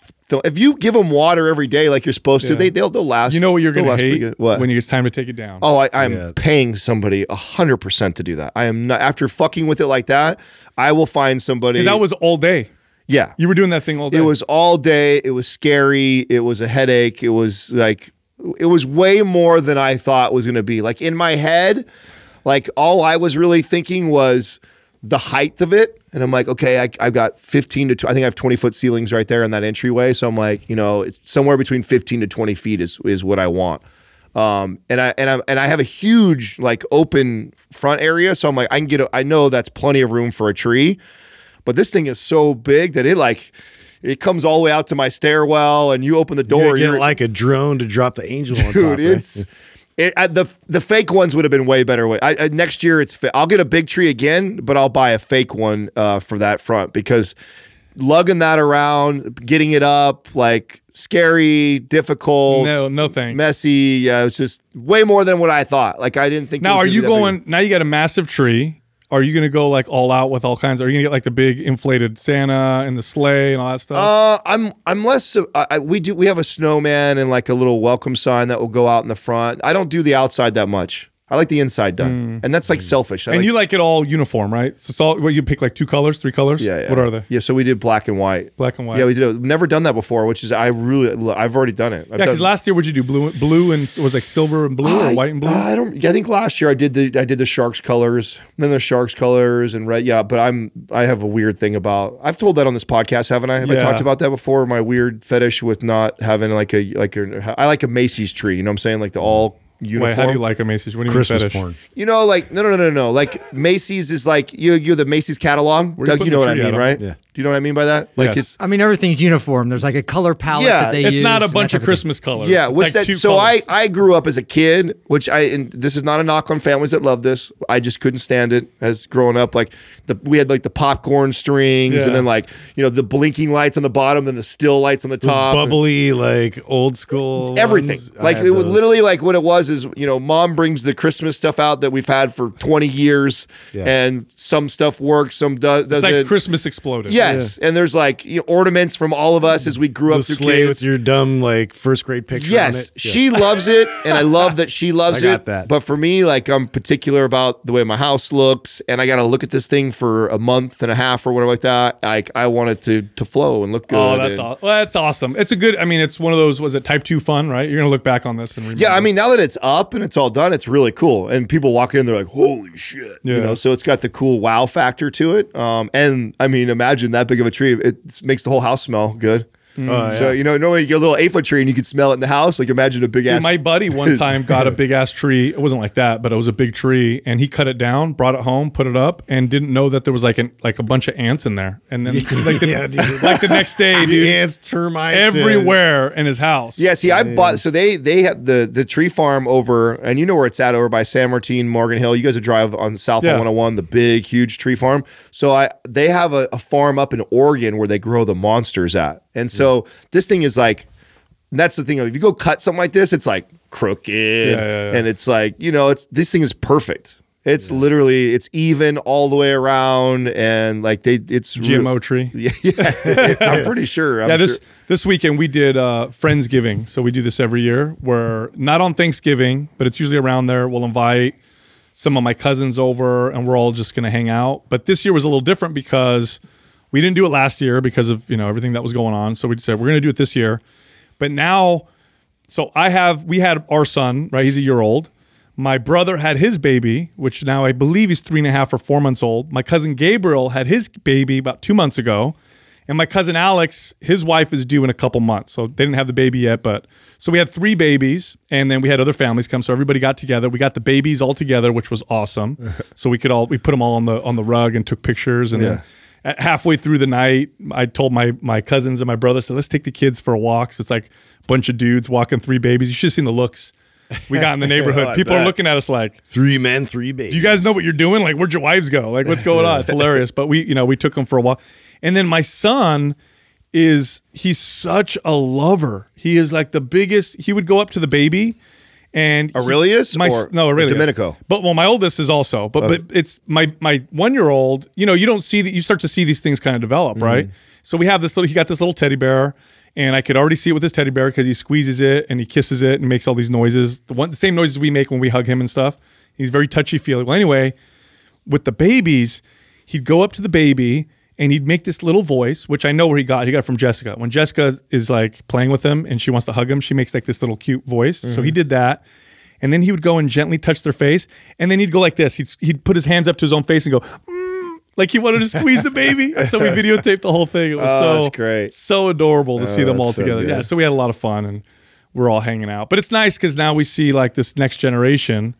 If you give them water every day like you're supposed to, they they'll they'll last.
You know what you're going to
pretty
hate.
What?
when it's time to take it down.
Oh, I, I'm
Yeah.
paying somebody hundred percent to do that. I am not after fucking with it like that. I will find somebody.
because that was all day.
Yeah.
You were doing that thing all day.
It was all day. It was scary. It was a headache. It was like, it was way more than I thought was going to be. Like in my head, like all I was really thinking was the height of it. And I'm like, okay, I, I've got 15 to, tw- I think I have 20 foot ceilings right there in that entryway. So I'm like, you know, it's somewhere between 15 to 20 feet is, is what I want. Um, and I and I and I have a huge like open front area, so I'm like I can get a, I know that's plenty of room for a tree, but this thing is so big that it like it comes all the way out to my stairwell, and you open the door,
gotta get
you're
like a drone to drop the angel on top.
dude,
right?
it's it, I, the the fake ones would have been way better. Way I, I, next year, it's I'll get a big tree again, but I'll buy a fake one uh, for that front because lugging that around, getting it up, like scary, difficult,
no, no thanks.
messy. Yeah, it was just way more than what I thought. Like I didn't think. it
Now,
was
are you
be that big.
going? Now you got a massive tree. Are you to go like all out with all kinds? Are you to get like the big inflated Santa and the sleigh and all that stuff?
Uh, I'm I'm less. I, I, we do we have a snowman and like a little welcome sign that will go out in the front. I don't do the outside that much. I like the inside done, and that's like selfish. I
Mm. and
like-
you like it all uniform, right? So it's all. Well, you pick like two colors, three colors.
yeah, yeah.
What are they?
Yeah, so we did black and white.
Black and white.
Yeah, we did. It. Never done that before, which is I really I've already done it. I've
Yeah, because last year what'd you do? Blue, blue, and it was like silver and blue, or white and blue.
I don't. I think last year I did the I did the sharks colors, then the sharks colors and red. Yeah, but I'm I have a weird thing about. I've told that on this podcast, haven't I? Have I talked about that before? My weird fetish with not having like a like a I like a Macy's tree. You know what I'm saying? Like the all uniform.
Wait, how do you like a Macy's? What do you
Christmas
mean fetish?
porn.
You know, like no, no, no, no, no. Like Macy's is like you. You're the Macy's catalog.
Where you
Doug,
putting
you know
the
what I
tree,
mean,
Adam?
right?
Yeah.
Do you know what I mean by that? Like
Yes.
it's
I mean, everything's uniform. There's like a color palette
Yeah,
that they
It's
use.
not a bunch of
type thing.
Christmas colors.
Yeah,
It's
which
like
that
two
so I
colors.
I grew up as a kid, which I and this is not a knock on families that love this. I just couldn't stand it as growing up. Like the we had like the popcorn strings
Yeah.
and then like you know the blinking lights on the bottom, then the still lights on the
Those
top.
bubbly, like old school.
Everything
ones.
Like
had
it was literally like what it was is you know mom brings the Christmas stuff out that we've had for twenty years,
Yeah.
and some stuff works, some do-
It's
doesn't.
like Christmas exploded.
Yeah, Yes, and there's like you know, ornaments from all of us as we grew
The
up through
sleigh
kids.
with your dumb like first grade picture.
Yes,
on it. Yeah.
she loves it, and I love that she loves
I got
it.
that.
But for me, like I'm particular about the way my house looks, and I got to look at this thing for a month and a half or whatever like that. Like I want it to to flow and look good.
Oh, that's
and-
aw- well, that's awesome. It's a good. I mean, it's one of those. Was it type two fun? Right? You're gonna look back on this and remember.
Yeah, I mean, now that it's up and it's all done, it's really cool. And people walk in, they're like, "Holy shit!" You know, so it's got the cool wow factor to it. Um, and I mean, imagine that big of a tree; it makes the whole house smell good.
Oh,
So you know, normally you get a little eight foot tree and you can smell it in the house. Like imagine a big
Dude,
ass.
my buddy one time got a big ass tree. It wasn't like that, but it was a big tree, and he cut it down, brought it home, put it up, and didn't know that there was like an like a bunch of ants in there. And then like, the,
Yeah, dude.
like the next day,
The
dude,
ants, termites, and-
everywhere in his house.
Yeah, see, I bought so they they have the the tree farm over, and you know where it's at over by San Martin, Morgan Hill. You guys would drive on South
Yeah.
101, the big, huge tree farm. So I they have a, a farm up in Oregon where they grow the monsters at, and so this thing is like, that's the thing. If you go cut something like this, it's like crooked,
yeah, yeah.
and it's like you know, it's this thing is perfect. It's literally it's even all the way around, and like they it's re-
GMO tree.
Yeah, yeah. I'm pretty sure. I'm
yeah, this
sure.
this weekend we did uh, Friendsgiving. So we do this every year. Where not on Thanksgiving, but it's usually around there. We'll invite some of my cousins over, and we're all just going to hang out. But this year was a little different because we didn't do it last year because of you know everything that was going on. So we said we're going to do it this year. But now, so I have we had our son right. He's a year old. My brother had his baby, which now I believe he's three and a half or four months old. My cousin Gabriel had his baby about two months ago. And my cousin Alex, his wife is due in a couple months. So they didn't have the baby yet, but so we had three babies and then we had other families come. So everybody got together. We got the babies all together, which was awesome. so we could all we put them all on the on the rug and took pictures and then at- halfway through the night, I told my my cousins and my brother, said, let's take the kids for a walk. So it's like a bunch of dudes walking three babies. You should have seen the looks we got in the neighborhood.
Oh, I
People are looking at us like,
Three men, three babies.
do you guys know what you're doing? Like, where'd your wives go? Like, what's going on? It's hilarious. But we, you know, we took them for a while. And then my son is, he's such a lover. He is like the biggest, he would go up to the baby and he-
Aurelius
my,
or
no, Aurelius.
Domenico?
But well, my oldest is also, but, but it's my, my one-year-old, you know, you don't see that, you start to see these things kind of develop, mm. right? So we have this little, he got this little teddy bear and I could already see it with his teddy bear because he squeezes it and he kisses it and makes all these noises. The one, the same noises we make when we hug him and stuff. He's very touchy feely. Well, anyway, with the babies, he'd go up to the baby and he'd make this little voice, which I know where he got. He got it from Jessica. When Jessica is like playing with him and she wants to hug him, she makes like this little cute voice. So he did that. And then he would go and gently touch their face. And then he'd go like this. He'd, he'd put his hands up to his own face and go, "Mm," like he wanted to squeeze the baby. So we videotaped the whole thing. It was
Oh,
so
that's great.
so adorable to see them all together.
good.
yeah, so we had a lot of fun and we're all hanging out. But it's nice because now we see like this next generation,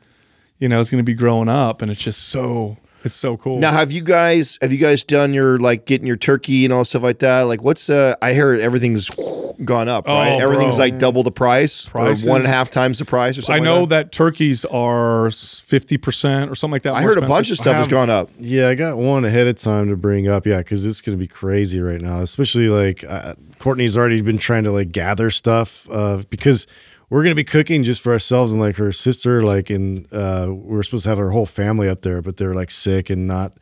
you know, is going to be growing up, and it's just so it's so cool.
Now, have you guys have you guys done your like getting your turkey and all stuff like that? Like, what's the? I hear everything's gone up, right?
Oh,
Everything's
bro.
like double the price,
Prices-
or one and a half times the price, or something.
I know
like
that turkeys are fifty percent or something like that.
I
more
heard a bunch of
expensive.
stuff has gone up.
Yeah, I got one ahead of time to bring up. Yeah, because it's going to be crazy right now. Especially like uh, Courtney's already been trying to like gather stuff uh, because we're going to be cooking just for ourselves and like her sister. Like, and uh, we're supposed to have our whole family up there, but they're like sick and not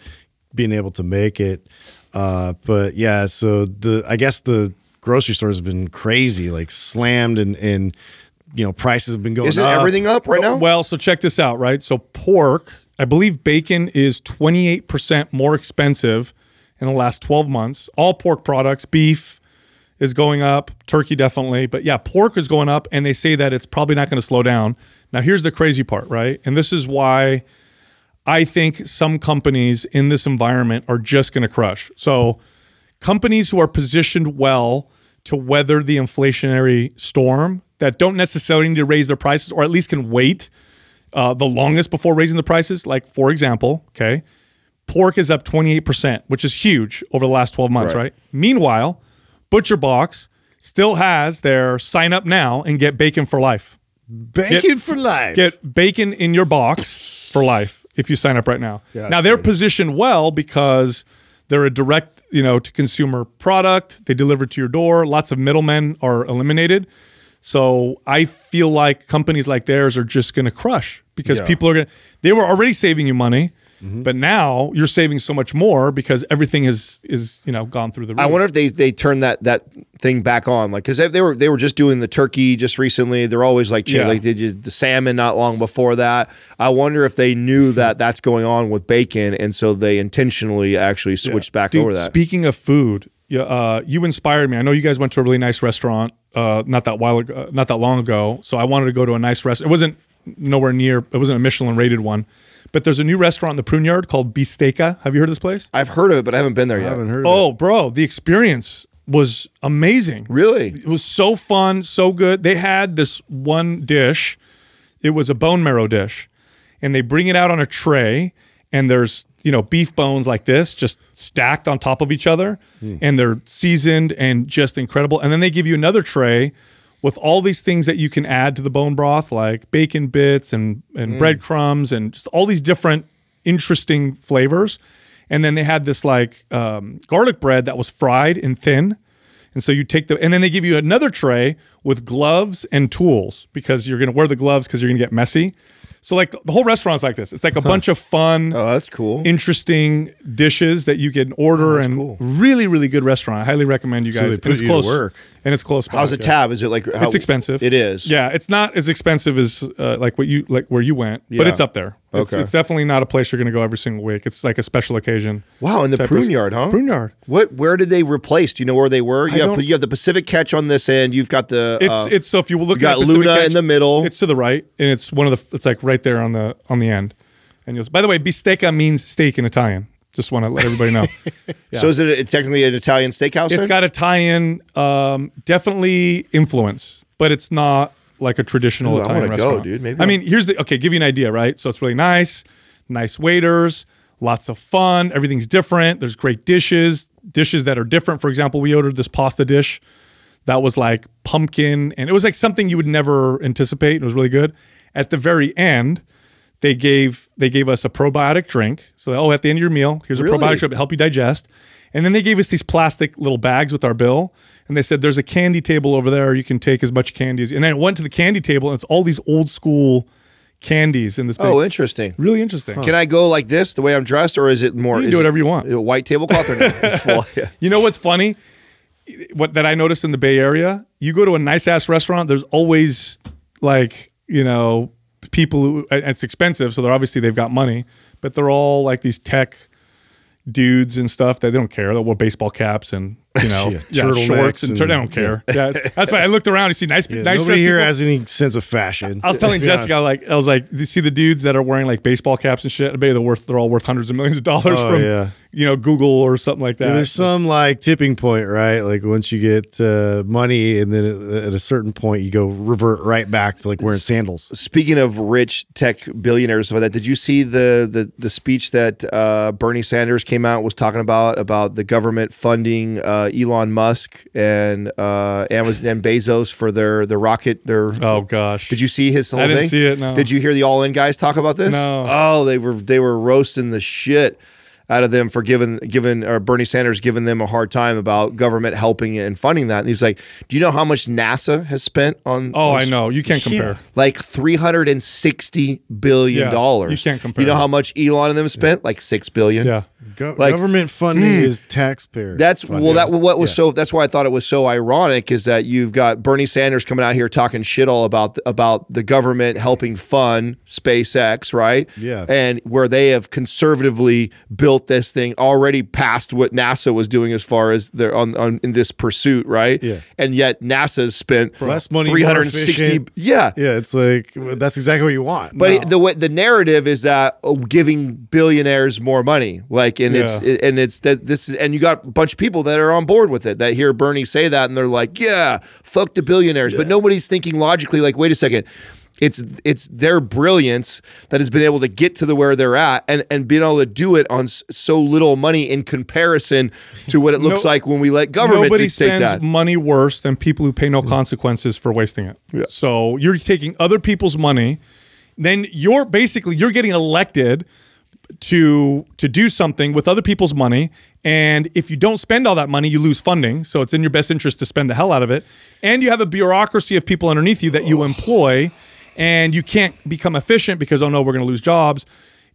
being able to make it. Uh, but yeah, so the I guess the grocery stores have been crazy, like slammed, and and you know prices have been going.
Isn't
up.
everything up right now?
Well, so check this out, right? So pork, I believe bacon is twenty eight percent more expensive in the last twelve months. All pork products, beef is going up, turkey definitely, but yeah, pork is going up, and they say that it's probably not going to slow down. Now, here's the crazy part, right? And this is why I think some companies in this environment are just going to crush. So, companies who are positioned well to weather the inflationary storm that don't necessarily need to raise their prices or at least can wait uh, the longest before raising the prices. Like, for example, okay, pork is up 28%, which is huge over the last 12 months,
Right.
right? Meanwhile, ButcherBox still has their sign up now and get bacon for life.
bacon
Get-
for life.
Get bacon in your box for life if you sign up right now.
Yeah,
now they're positioned well because they're a direct, you know, to consumer product. They deliver to your door. Lots of middlemen are eliminated. So I feel like companies like theirs are just going to crush because
Yeah.
people are going to. They were already saving you money, But now you're saving so much more because everything is is you know gone through the roof.
I wonder if they they turn that that thing back on, like because they, they were they were just doing the turkey just recently. They're always like
Yeah.
like they did the salmon not long before that. I wonder if they knew that that's going on with bacon, and so they intentionally actually switched back
Dude,
over that.
Speaking of food, yeah, uh, you inspired me. I know you guys went to a really nice restaurant uh, not that while ago, not that long ago. So I wanted to go to a nice restaurant. It wasn't nowhere near. It wasn't a Michelin rated one, but there's a new restaurant in the Pruneyard called Bistecca. Have you heard of this place?
I've heard of it, but I haven't been there yet.
I haven't heard of
Oh, bro, the experience was amazing.
Really?
It was so fun, so good. They had this one dish. It was a bone marrow dish, and they bring it out on a tray, and there's you know beef bones like this, just stacked on top of each other, hmm. and they're seasoned and just incredible. And then they give you another tray with all these things that you can add to the bone broth, like bacon bits and and breadcrumbs, and just all these different interesting flavors. And then they had this like um, garlic bread that was fried and thin. And so you take the, and then they give you another tray with gloves and tools because you're going to wear the gloves because you're going to get messy. So like the whole restaurant's like this. It's like a bunch of fun,
Oh, that's cool.
interesting dishes that you can order and
cool.
really, really good restaurant. I highly recommend you
So
guys.
they
and it's
you to
close.
work.
And it's close. by,
How's the tab? Is it like how,
It's expensive.
It is.
Yeah, it's not as expensive as uh, like what you like where you went, but it's up there. It's,
Okay.
it's definitely not a place you're going to go every single week. It's like a special occasion.
Wow, in the Pruneyard, huh?
Pruneyard.
What? Where did they replace? Do you know where they were? You have, you have the Pacific Catch on this end. You've got the.
It's
uh,
it's so if you will look
you got Luna
Catch,
in the middle.
It's to the right, and it's one of the. It's like right there on the on the end. And you'll. By the way, bistecca means steak in Italian. Just want to let everybody know.
So is it it's technically an Italian steakhouse?
it's
then?
got Italian, um, definitely influence, but it's not like a traditional
Ooh, I
Italian
go,
restaurant.
dude. Maybe
I
I'll-
mean, here's the okay. Give you an idea, right? So it's really nice, nice waiters, lots of fun. Everything's different. There's great dishes, dishes that are different. For example, we ordered this pasta dish that was like pumpkin, and it was like something you would never anticipate. It was really good. At the very end, they gave they gave us a probiotic drink. So oh, at the end of your meal, here's a probiotic drink to help you digest. And then they gave us these plastic little bags with our bill, and they said there's a candy table over there. You can take as much candy as. And then it went to the candy table, and it's all these old school candies in this. Oh, big,
Oh, interesting.
really interesting.
Can I go like this, the way I'm dressed, or is it more?
You can do
it
whatever you want.
A white tablecloth or no? It's full. Yeah.
You know what's funny? What that I noticed in the Bay Area, you go to a nice ass restaurant, there's always like, you know, people who it's expensive, so they're obviously they've got money, but they're all like these tech dudes and stuff that they don't care. They wear baseball caps and you know
Yeah,
yeah,
turtlenecks
shorts and, tur-
and-
they don't care. Yeah, it's- that's why I looked around. You see nice,
Yeah,
nice
nobody here
people.
has any sense of fashion.
I was telling Jessica,
honest.
like, I was like, you see the dudes that are wearing like baseball caps and shit. I bet they're worth, they're all worth hundreds of millions of dollars
Oh,
from,
yeah.
you know, Google or something like that.
Yeah, there's some like tipping point, right? Like once you get uh, money, and then at, at a certain point, you go revert right back to like wearing sandals.
Speaking of rich tech billionaires, stuff like that, did you see the the the speech that uh, Bernie Sanders came out was talking about about the government funding uh, Elon Musk and uh, Amazon and Bezos for their the rocket their
oh gosh.
Did you see his whole
I didn't
thing?
see it, no.
Did you hear the All In guys talk about this?
No.
Oh, they were they were roasting the shit out of them for giving giving or Bernie Sanders giving them a hard time about government helping and funding that. And he's like, "Do you know how much NASA has spent on?"
Oh,
on
I know. You can't compare.
Like three hundred and sixty billion
Yeah,
dollars.
you can't compare.
You know how much Elon and them spent? Like six billion.
Yeah.
Go-
Like-
government funding mm. is taxpayer.
That's
funding.
well. That what was
Yeah.
so. That's why I thought it was so ironic is that you've got Bernie Sanders coming out here talking shit all about about the government helping fund SpaceX, right?
Yeah.
and where they have conservatively built this thing already past what NASA was doing as far as their on, on in this pursuit, right?
Yeah.
and yet NASA's spent
Less money,
three
more
hundred and sixty.
efficient.
Yeah,
Yeah, it's like well, that's exactly what you want.
but it- the way the narrative is that oh, giving billionaires more money, like, and it's
Yeah.
and it's that this is, and you got a bunch of people that are on board with it that hear Bernie say that, and they're like, yeah, fuck the billionaires, but nobody's thinking logically. Like, wait a second. It's it's their brilliance that has been able to get to the where they're at and and being able to do it on so little money in comparison to what it looks
No-
like when we let government
Nobody spends
that.
money worse than people who pay no consequences for wasting it. So you're taking other people's money, then you're basically you're getting elected to to do something with other people's money and if you don't spend all that money you lose funding so it's in your best interest to spend the hell out of it and you have a bureaucracy of people underneath you that you employ and you can't become efficient because oh no we're going to lose jobs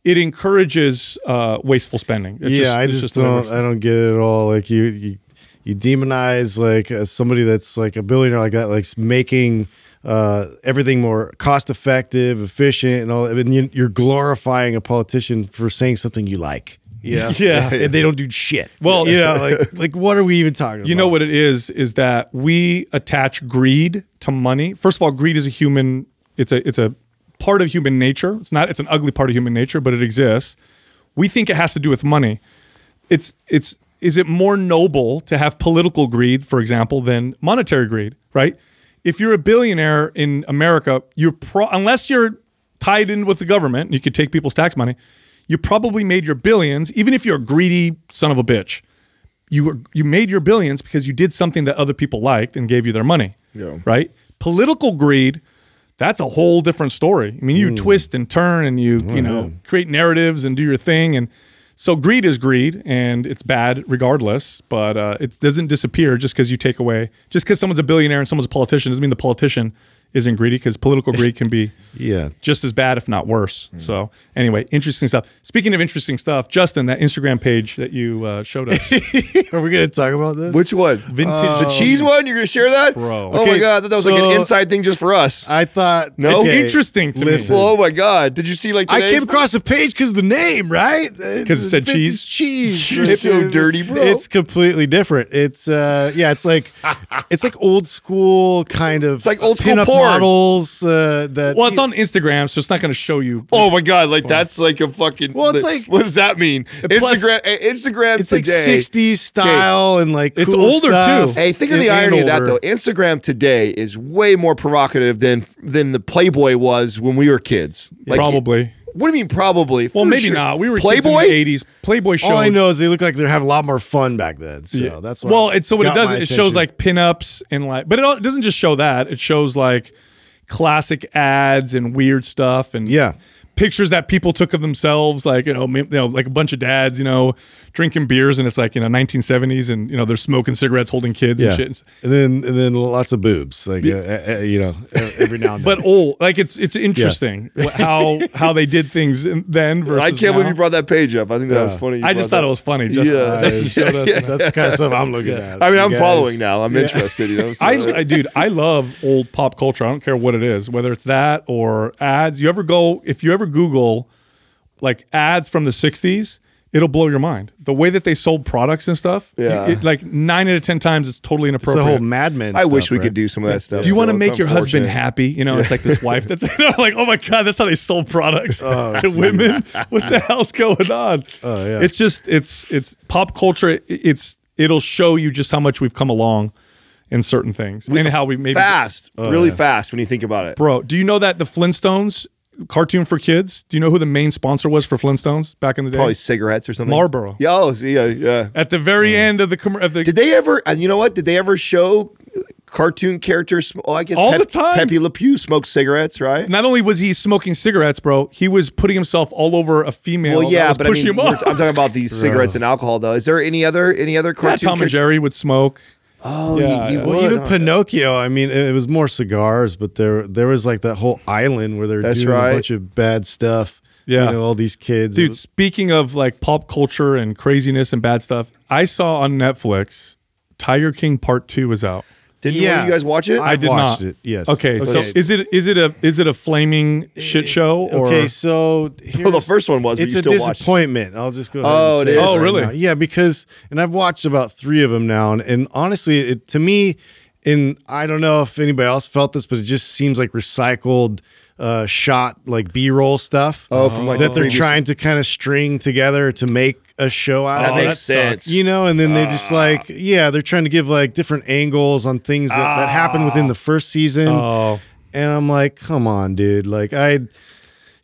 it encourages uh, wasteful spending. It's
yeah, I
it's
just, don't. I don't get it at all. Like you, you, you demonize like uh, somebody that's like a billionaire like that, like making uh, everything more cost effective, efficient, and all. And you, you're glorifying a politician for saying something you like. Yeah,
Yeah.
and they don't do shit.
Well-
you know, like like what are we even talking about?
You know what it is? Is that we attach greed to money. First of all, greed is a human. It's a it's a part of human nature. It's not. It's an ugly part of human nature, but it exists. We think it has to do with money. It's it's. Is it more noble to have political greed, for example, than monetary greed? Right. If you're a billionaire in America, you're pro, unless you're tied in with the government, you could take people's tax money. You probably made your billions, even if you're a greedy son of a bitch you were you made your billions because you did something that other people liked and gave you their money.
Yeah.
Right? Political greed, that's a whole different story. I mean, you twist and turn and you, you know, create narratives and do your thing. And so greed is greed and it's bad regardless, but uh, it doesn't disappear just because you take away just because someone's a billionaire and someone's a politician doesn't mean the politician isn't greedy because political greed can be
Yeah.
just as bad, if not worse. So, anyway, interesting stuff. Speaking of interesting stuff, Justin, that Instagram page that you uh, showed us,
Are we gonna talk about this?
Which one?
Vintage-
the cheese one? You're gonna share that,
Bro.
Oh my god, I thought that was like an inside thing just for us.
I thought
No?
okay,
Interesting to me.
listen.
well, oh my god, did you see like
I came across the page because the name, right? Because
it said cheese?
Cheese.
You're so dirty, bro.
It's completely different. It's uh, yeah, it's like it's like old school kind of. It's
like old school porn.
Models. Uh, that
well, it's on Instagram, so it's not going to show you.
Oh my god, like that's like a fucking.
Well, it's like-
what does that mean? Instagram, eh, Instagram
It's like '60s style and like
It's
cool
older,
stuff.
too.
Hey, think of the
and
irony of that though. Instagram today is way more provocative than than the Playboy was when we were kids. Like,
Probably.
What do you mean probably?
Well,
For
maybe
sure.
not. We were
Playboy.
kids in the '80s. Playboy showed.
All I know is they look like they're having a lot more fun back then. So that's why
well, it's so what it does. It shows like pinups and like, but it, all, it doesn't just show that. It shows like classic ads and weird stuff and
Yeah.
Pictures that people took of themselves, like you know, you know, like a bunch of dads, you know, drinking beers, and it's like you know, 1970s, and you know, they're smoking cigarettes, holding kids
yeah,
and shit.
and then and then lots of boobs, like uh, uh, uh, you know, every now and then.
But old, like it's it's interesting wh- how how they did things in- then versus.
I can't
now.
believe you brought that page up. I think that was funny. you
I just thought
that
it was funny. Just,
Yeah.
Justin showed us.
that's the kind of stuff I'm looking at.
I mean, I'm
guys-
following now. I'm interested. You know, so-
I, I dude, I love old pop culture. I don't care what it is, whether it's that or ads. You ever go if you ever Google like ads from the '60s, it'll blow your mind. The way that they sold products and stuff,
yeah.
it- like nine out of ten times, it's totally
It's the
inappropriate.
whole Mad Men.
I wish we
right?
could do some of that stuff.
do you want to make
It's
your husband happy? You know, it's like this wife that's like, oh my god, that's how they sold products oh, to women. What the hell's going on? Oh
yeah.
it's just it's it's pop culture. It's it'll show you just how much we've come along in certain things and how we maybe
fast,
Oh,
really fast when you think about it.
Bro, do you know that the Flintstones cartoon for kids? Do you know who the main sponsor was for Flintstones back in the day?
Probably cigarettes or something.
Marlboro.
Yeah, oh, yeah, yeah.
At the very end of the com- of the
Did they ever? And you know what? Did they ever show cartoon characters? Oh, I guess
All the time.
Pepe Le Pew smoked cigarettes, right?
not only was he smoking cigarettes, bro, he was putting himself all over a female.
Well, yeah, but I mean,
him
I'm talking about these cigarettes and alcohol, though. Is there any other any other
Yeah,
cartoon?
Tom and Jerry would smoke.
Oh,
Yeah,
he, he
yeah.
would.
Well, even
huh?
Pinocchio. I mean, it was more cigars, but there there was like that whole island where they're
That's
doing
right.
a bunch of bad stuff.
Yeah.
you know, all these kids.
Dude,
was-
speaking of like pop culture and craziness and bad stuff, I saw on Netflix Tiger King Part Two was out.
Didn't
Yeah.
one of you guys watch it?
I did
watched
not.
it, yes.
Okay, so is it is it a is it a flaming shit show or
okay, so
Well, the first one was, but
It's
you
a
still watched it.
disappointment. I'll just go ahead.
Oh,
and
it
say
is?
it
Oh, really?
now. Yeah, because and I've watched about three of them now, and, and honestly, it, to me, and I don't know if anybody else felt this, but it just seems like recycled uh, shot like B-roll stuff.
Oh, from, like,
that
the
they're
previous-
trying to kind of string together to make a show out.
That
of.
Oh,
makes
that
sense.
sucks.
You know, and then they just like, yeah, they're trying to give like different angles on things that, that happened within the first season.
Oh.
And I'm like, come on, dude. Like, I,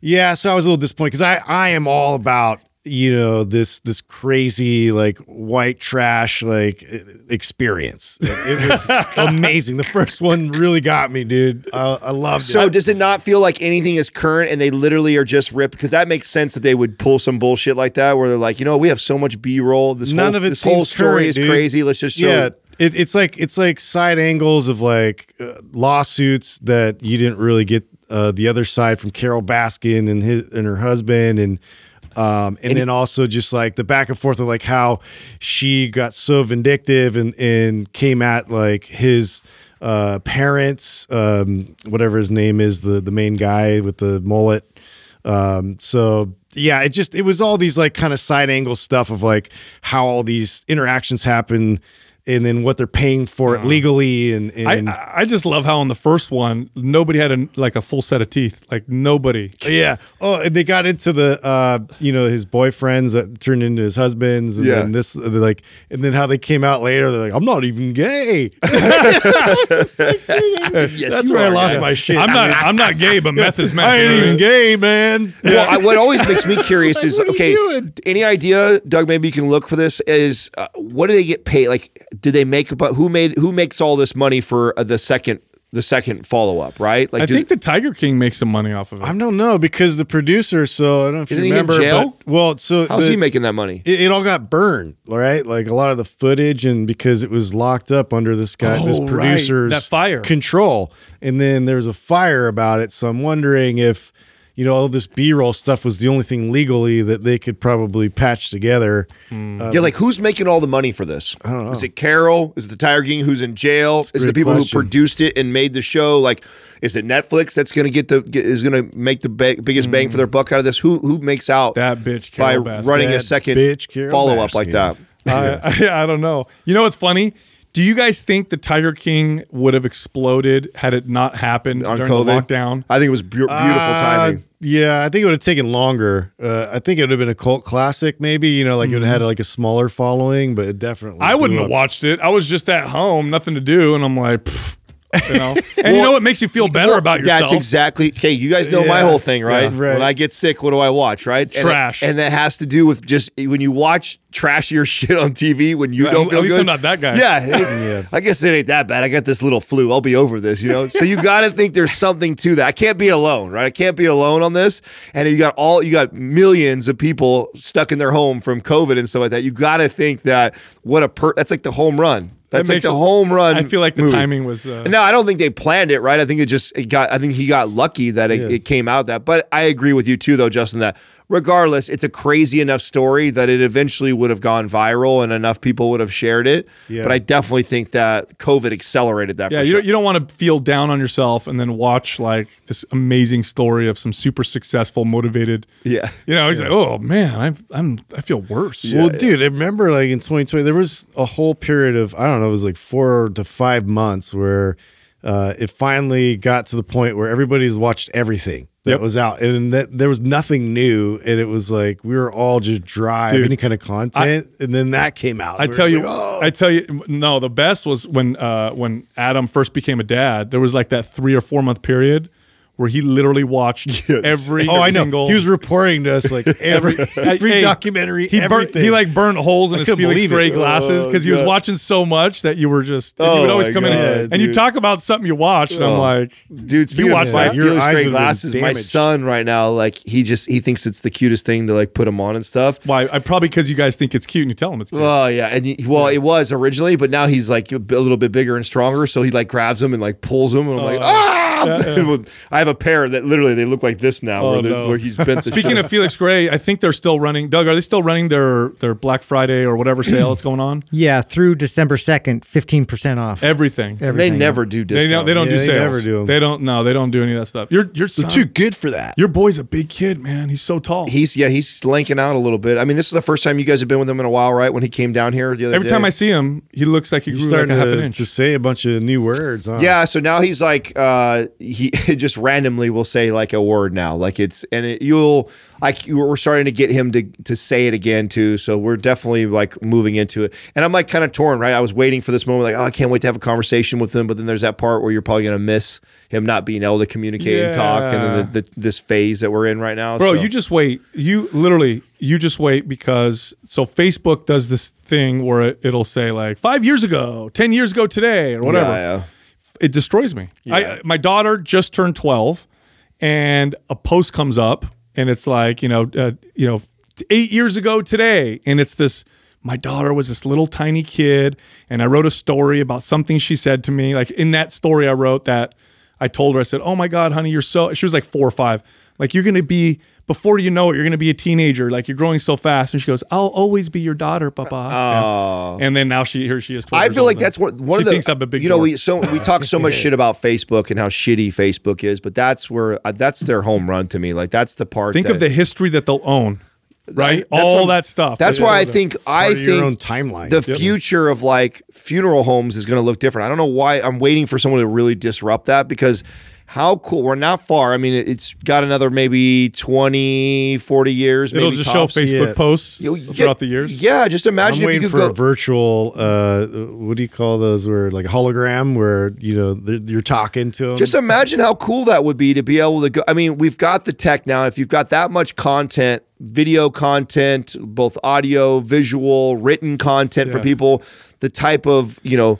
yeah, so I was a little disappointed because I, I am all about, you know, this, this crazy, like, white trash, like, experience. It was amazing. The first one really got me, dude. I, I loved
So
it.
So does it not feel like anything is current and they literally are just ripped? Because that makes sense that they would pull some bullshit like that where they're like, you know, we have so much B roll. This
None
whole,
of it
this whole story
current,
is
dude.
crazy. Let's just show.
yeah it, it's like it's like side angles of like uh, lawsuits that you didn't really get uh, the other side from Carole Baskin and his and her husband and Um, and, then also just like the back and forth of like how she got so vindictive and and came at like his uh, parents, um, whatever his name is, the the main guy with the mullet. Um, so yeah, it just it was all these like kind of side angle stuff of like how all these interactions happen and then what they're paying for it legally and, and
I, I just love how on the first one nobody had a, like a full set of teeth. Like nobody.
yeah. Oh, and they got into the uh, you know, his boyfriends that turned into his husbands and
Yeah.
then this they're like and then how they came out later, they're like, I'm not even gay.
Yes,
That's
you
where I
are,
lost
yeah.
my shit.
I'm not. I'm not gay, but meth is meth.
I ain't
you know what
even gay, man.
Well, I, what always makes me curious is
What are you
okay.
doing?
Any idea, Doug? Maybe you can look for this. Is uh, what do they get paid? Like, do they make about who made who makes all this money for uh, the second the second follow up? Right? Like,
I
do-
think the Tiger King makes some money off of it.
I don't know because the producer. So I don't know if
Isn't
you
he in
remember.
jail?
But, well, so
how's
the-
he making that money?
It, it all got burned, right? Like a lot of the footage, and because it was locked up under this guy, this
Oh, right.
producer's
That fire.
control, and then there was a fire about it. So I'm wondering if you know all this B-roll stuff was the only thing legally that they could probably patch together. Uh,
yeah, like who's making all the money for this? I
don't know.
Is it Carole? Is it the Tiger King who's in jail? Is it the people
question.
who produced it and made the show? Like, is it Netflix that's going to get the get, is going to make the ba- biggest bang for their buck out of this? Who who makes out
That bitch
by
Carole Baskin.
running a second
bitch Carole
follow up like that?
I, I, I don't know. You know what's funny? Do you guys think the Tiger King would have exploded had it not happened
on
during
COVID.
the lockdown?
I think it was beau- beautiful
Uh,
timing.
Yeah, I think it would have taken longer. Uh, I think it would have been a cult classic, maybe. You know, like it would have had like a smaller following, but it definitely.
I wouldn't
blew
have watched it. I was just at home, nothing to do, and I'm like, Pfft, you know. And you know what makes you feel better
Well,
about yourself?
That's exactly okay. You guys know my whole thing, right?
Yeah, right.
When I get sick, what do I watch? Right? And it-
Trash.
and, that has to do with just when you watch trashier shit on TV when you
At-
don't
at
feel
least
good.
I'm not that guy.
Yeah, it- I guess it ain't that bad. I got this little flu. I'll be over this, you know. so you got to think there's something to that. I can't be alone, right? I can't be alone on this. And you got all you got millions of people stuck in their home from COVID and stuff like that. You got to think that what a per that's like the home run. That's like
makes
the home run.
I feel like the
movie.
timing was. Uh,
No, I don't think they planned it, right? I think it just it got. I think he got lucky that it, it came out that. But I agree with you too, though, Justin. That regardless, it's a crazy enough story that it eventually would have gone viral and enough people would have shared it.
Yeah.
But I definitely think that COVID accelerated that.
Yeah,
for
you
sure.
don't, you don't want to feel down on yourself and then watch like this amazing story of some super successful, motivated.
Yeah.
You know, he's like, oh man, I'm I'm I feel worse.
well, dude, I remember like in 2020, there was a whole period of I don't know, it was like four to five months where uh, it finally got to the point where everybody's watched everything that
Yep.
was out, and that there was nothing new, and it was like we were all just dry of
Dude,
any kind of content, and then that came out.
I
We
tell you,
like, oh.
I tell you, no. The best was when uh, when Adam first became a dad. There was like that three or four month period where he literally watched every.
Oh, I know. He was reporting to us like every every
Hey,
documentary,
He burnt, he like burned holes in
I
his Felix
believe it.
Gray glasses
Oh,
because he was watching so much that you were just. and
Oh,
he would always
my
come in
God,
and, and you talk about something you watched, and I'm
Oh.
like,
Dude, you
watch
my
that?
Your
Felix
eyes
Gray
would've
glasses, my son right now, like he just he thinks it's the cutest thing to like put them on and stuff.
why? I probably because you guys think it's cute and you tell him it's cute.
Oh yeah, and he, well, it was originally, but now he's like a little bit bigger and stronger, so he like grabs them and like pulls them, and I'm like, ah! I have a pair that literally they look like this now,
Oh,
where,
no.
where he's bent.
Speaking
shirt.
of Felix Gray, I think they're still running. Doug, are they still running their their Black Friday or whatever sale that's going on?
Yeah, through December 2nd, 15% off.
Everything.
they never do
They don't. They don't
Yeah,
do
they
sales.
never do 'em.
They don't. No, they don't do any of that stuff. Your your son,
too good for that.
Your boy's a big kid, man. He's so tall.
He's yeah, he's lanking out a little bit. I mean, this is the first time you guys have been with him in a while, right? When he came down here the other
Every
day.
time I see him, he looks like he
He's
grew like
starting
a half an
to,
inch.
to say a bunch of new words. Huh?
Yeah, so now he's like uh he just randomly will say like a word now. Like it's and it, you'll like we're starting to get him to to say it again too. So we're definitely like moving into it. And I'm like kind of torn, right? I was waiting for this moment like, oh, I can't wait to have a conversation with him, but then there's that part where you're probably going to miss him not being able to communicate and talk and then the, the, this phase that we're in right now.
Bro,
so.
you just wait. You literally, you just wait because so Facebook does this thing where it, it'll say like five years ago, ten years ago today, or whatever.
Yeah, yeah.
It destroys me. I, my daughter just turned twelve, and a post comes up, and it's like you know, uh, you know, eight years ago today, and it's this. My daughter was this little tiny kid, and I wrote a story about something she said to me. Like in that story, I wrote that I told her, I said, "Oh my God, honey, you're so." She was like four or five. Like you're gonna be before you know it, you're going to be a teenager. Like you're growing so fast. And she goes, I'll always be your daughter, Papa. Yeah. And then now she here she is. 12
I
years
feel
old
like that's what one
she
of the
thinks I'm a big.
you know
dork.
we so we talk so much shit about Facebook and how shitty Facebook is, but that's where uh, that's their home run to me. Like that's the part.
think
that,
of the history that they'll own, right?
That's
All
what-
that stuff.
That's
They-
why I think I think
your own timeline.
the future of like funeral homes is going to look different. I don't know why I'm waiting for someone to really disrupt that because how cool we're not far. I mean, it- it's got another maybe 20, 40 years.
it'll
maybe
just
tops.
show Facebook
Yeah.
posts
You- you
throughout
get-
the years.
Yeah, just
I'm
imagine if
waiting
you
for
could
a virtual. Uh, what do you call those? Where like a hologram, where you know you're talking to them.
Just imagine how cool that would be to be able to go. I mean, we've got the tech now. If you've got that much content, video content, both audio, visual, written content for people, the type of, you know,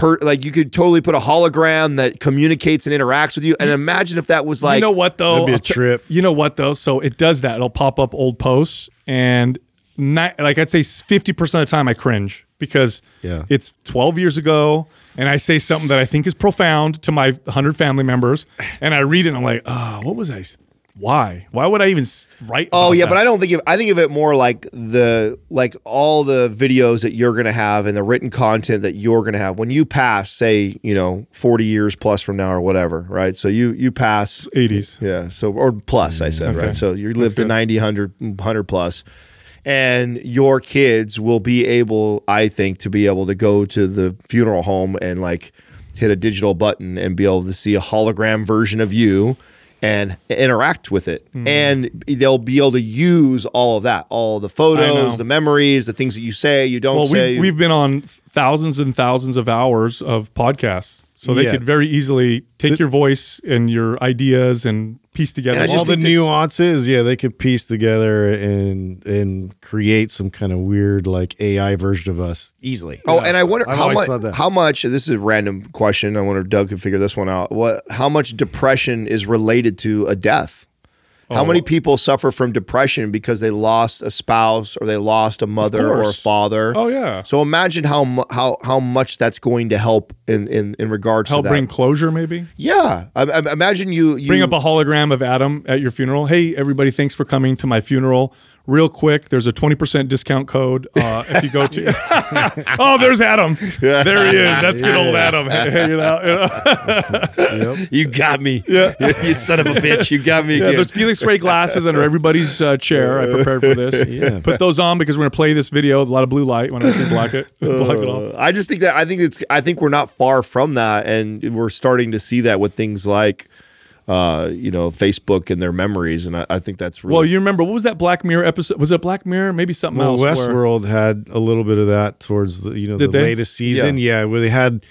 per like you could totally put a hologram that communicates and interacts with you. And imagine if that was like
you know what though?
That'd be a
I'll t-
trip.
you know what though? So it does that. It'll pop up old posts, and ni- like I'd say fifty percent of the time I cringe because
Yeah.
it's twelve years ago, and I say something that I think is profound to my hundred family members, and I read it and I'm like, oh, what was I? Why? Why would I even write?
Oh yeah,
that?
but I don't think of I think of it more like the like all the videos that you're gonna have and the written content that you're gonna have when you pass, say, you know, 40 years plus from now or whatever, right? So you you pass
80s.
Yeah, so or plus I said,
Okay.
right? So you live to
good.
90, 100, 100. And your kids will be able, I think, to be able to go to the funeral home and like hit a digital button and be able to see a hologram version of you and interact with it.
Hmm.
And they'll be able to use all of that, all the photos, the memories, the things that you say, you don't
Well,
say.
we've, we've been on thousands and thousands of hours of podcasts, so they
Yeah.
could very easily take your voice and your ideas and piece together.
And
all
the
think that's-
nuances, yeah, they could piece together and and create some kind of weird like AI version of us easily.
Oh, and I wonder
I've
how much.
that.
How much? This is a random question. I wonder if Doug can figure this one out. What? How much depression is related to a death? Oh. How
Oh.
many people suffer from depression because they lost a spouse or they lost a mother or a father?
Oh, yeah.
So imagine how how how much that's going to help in in, in regards
help
to that.
bring closure, maybe.
yeah, I, I, imagine you you
Bring up a hologram of Adam at your funeral. Hey, everybody, thanks for coming to my funeral. Real quick, there's a 20% discount code uh, if you go to. oh, there's Adam. There he is. That's good old Adam. Hanging out, you know?
you got me. Yeah, you son of a bitch. You got me.
Yeah,
again.
there's Felix Gray glasses under everybody's uh, chair. I prepared for this. Put those on because we're gonna play this video with a lot of blue light. When I say block it, block it off.
Uh, I just think that I think it's I think we're not far from that, and we're starting to see that with things like, uh, you know, Facebook and their memories, and I, I think that's really
Well, you remember what was that Black Mirror episode? Was it Black Mirror? Maybe something
Well,
else. where-
Westworld had a little bit of that towards the you know
Did
the
they?
latest season. Yeah. where they had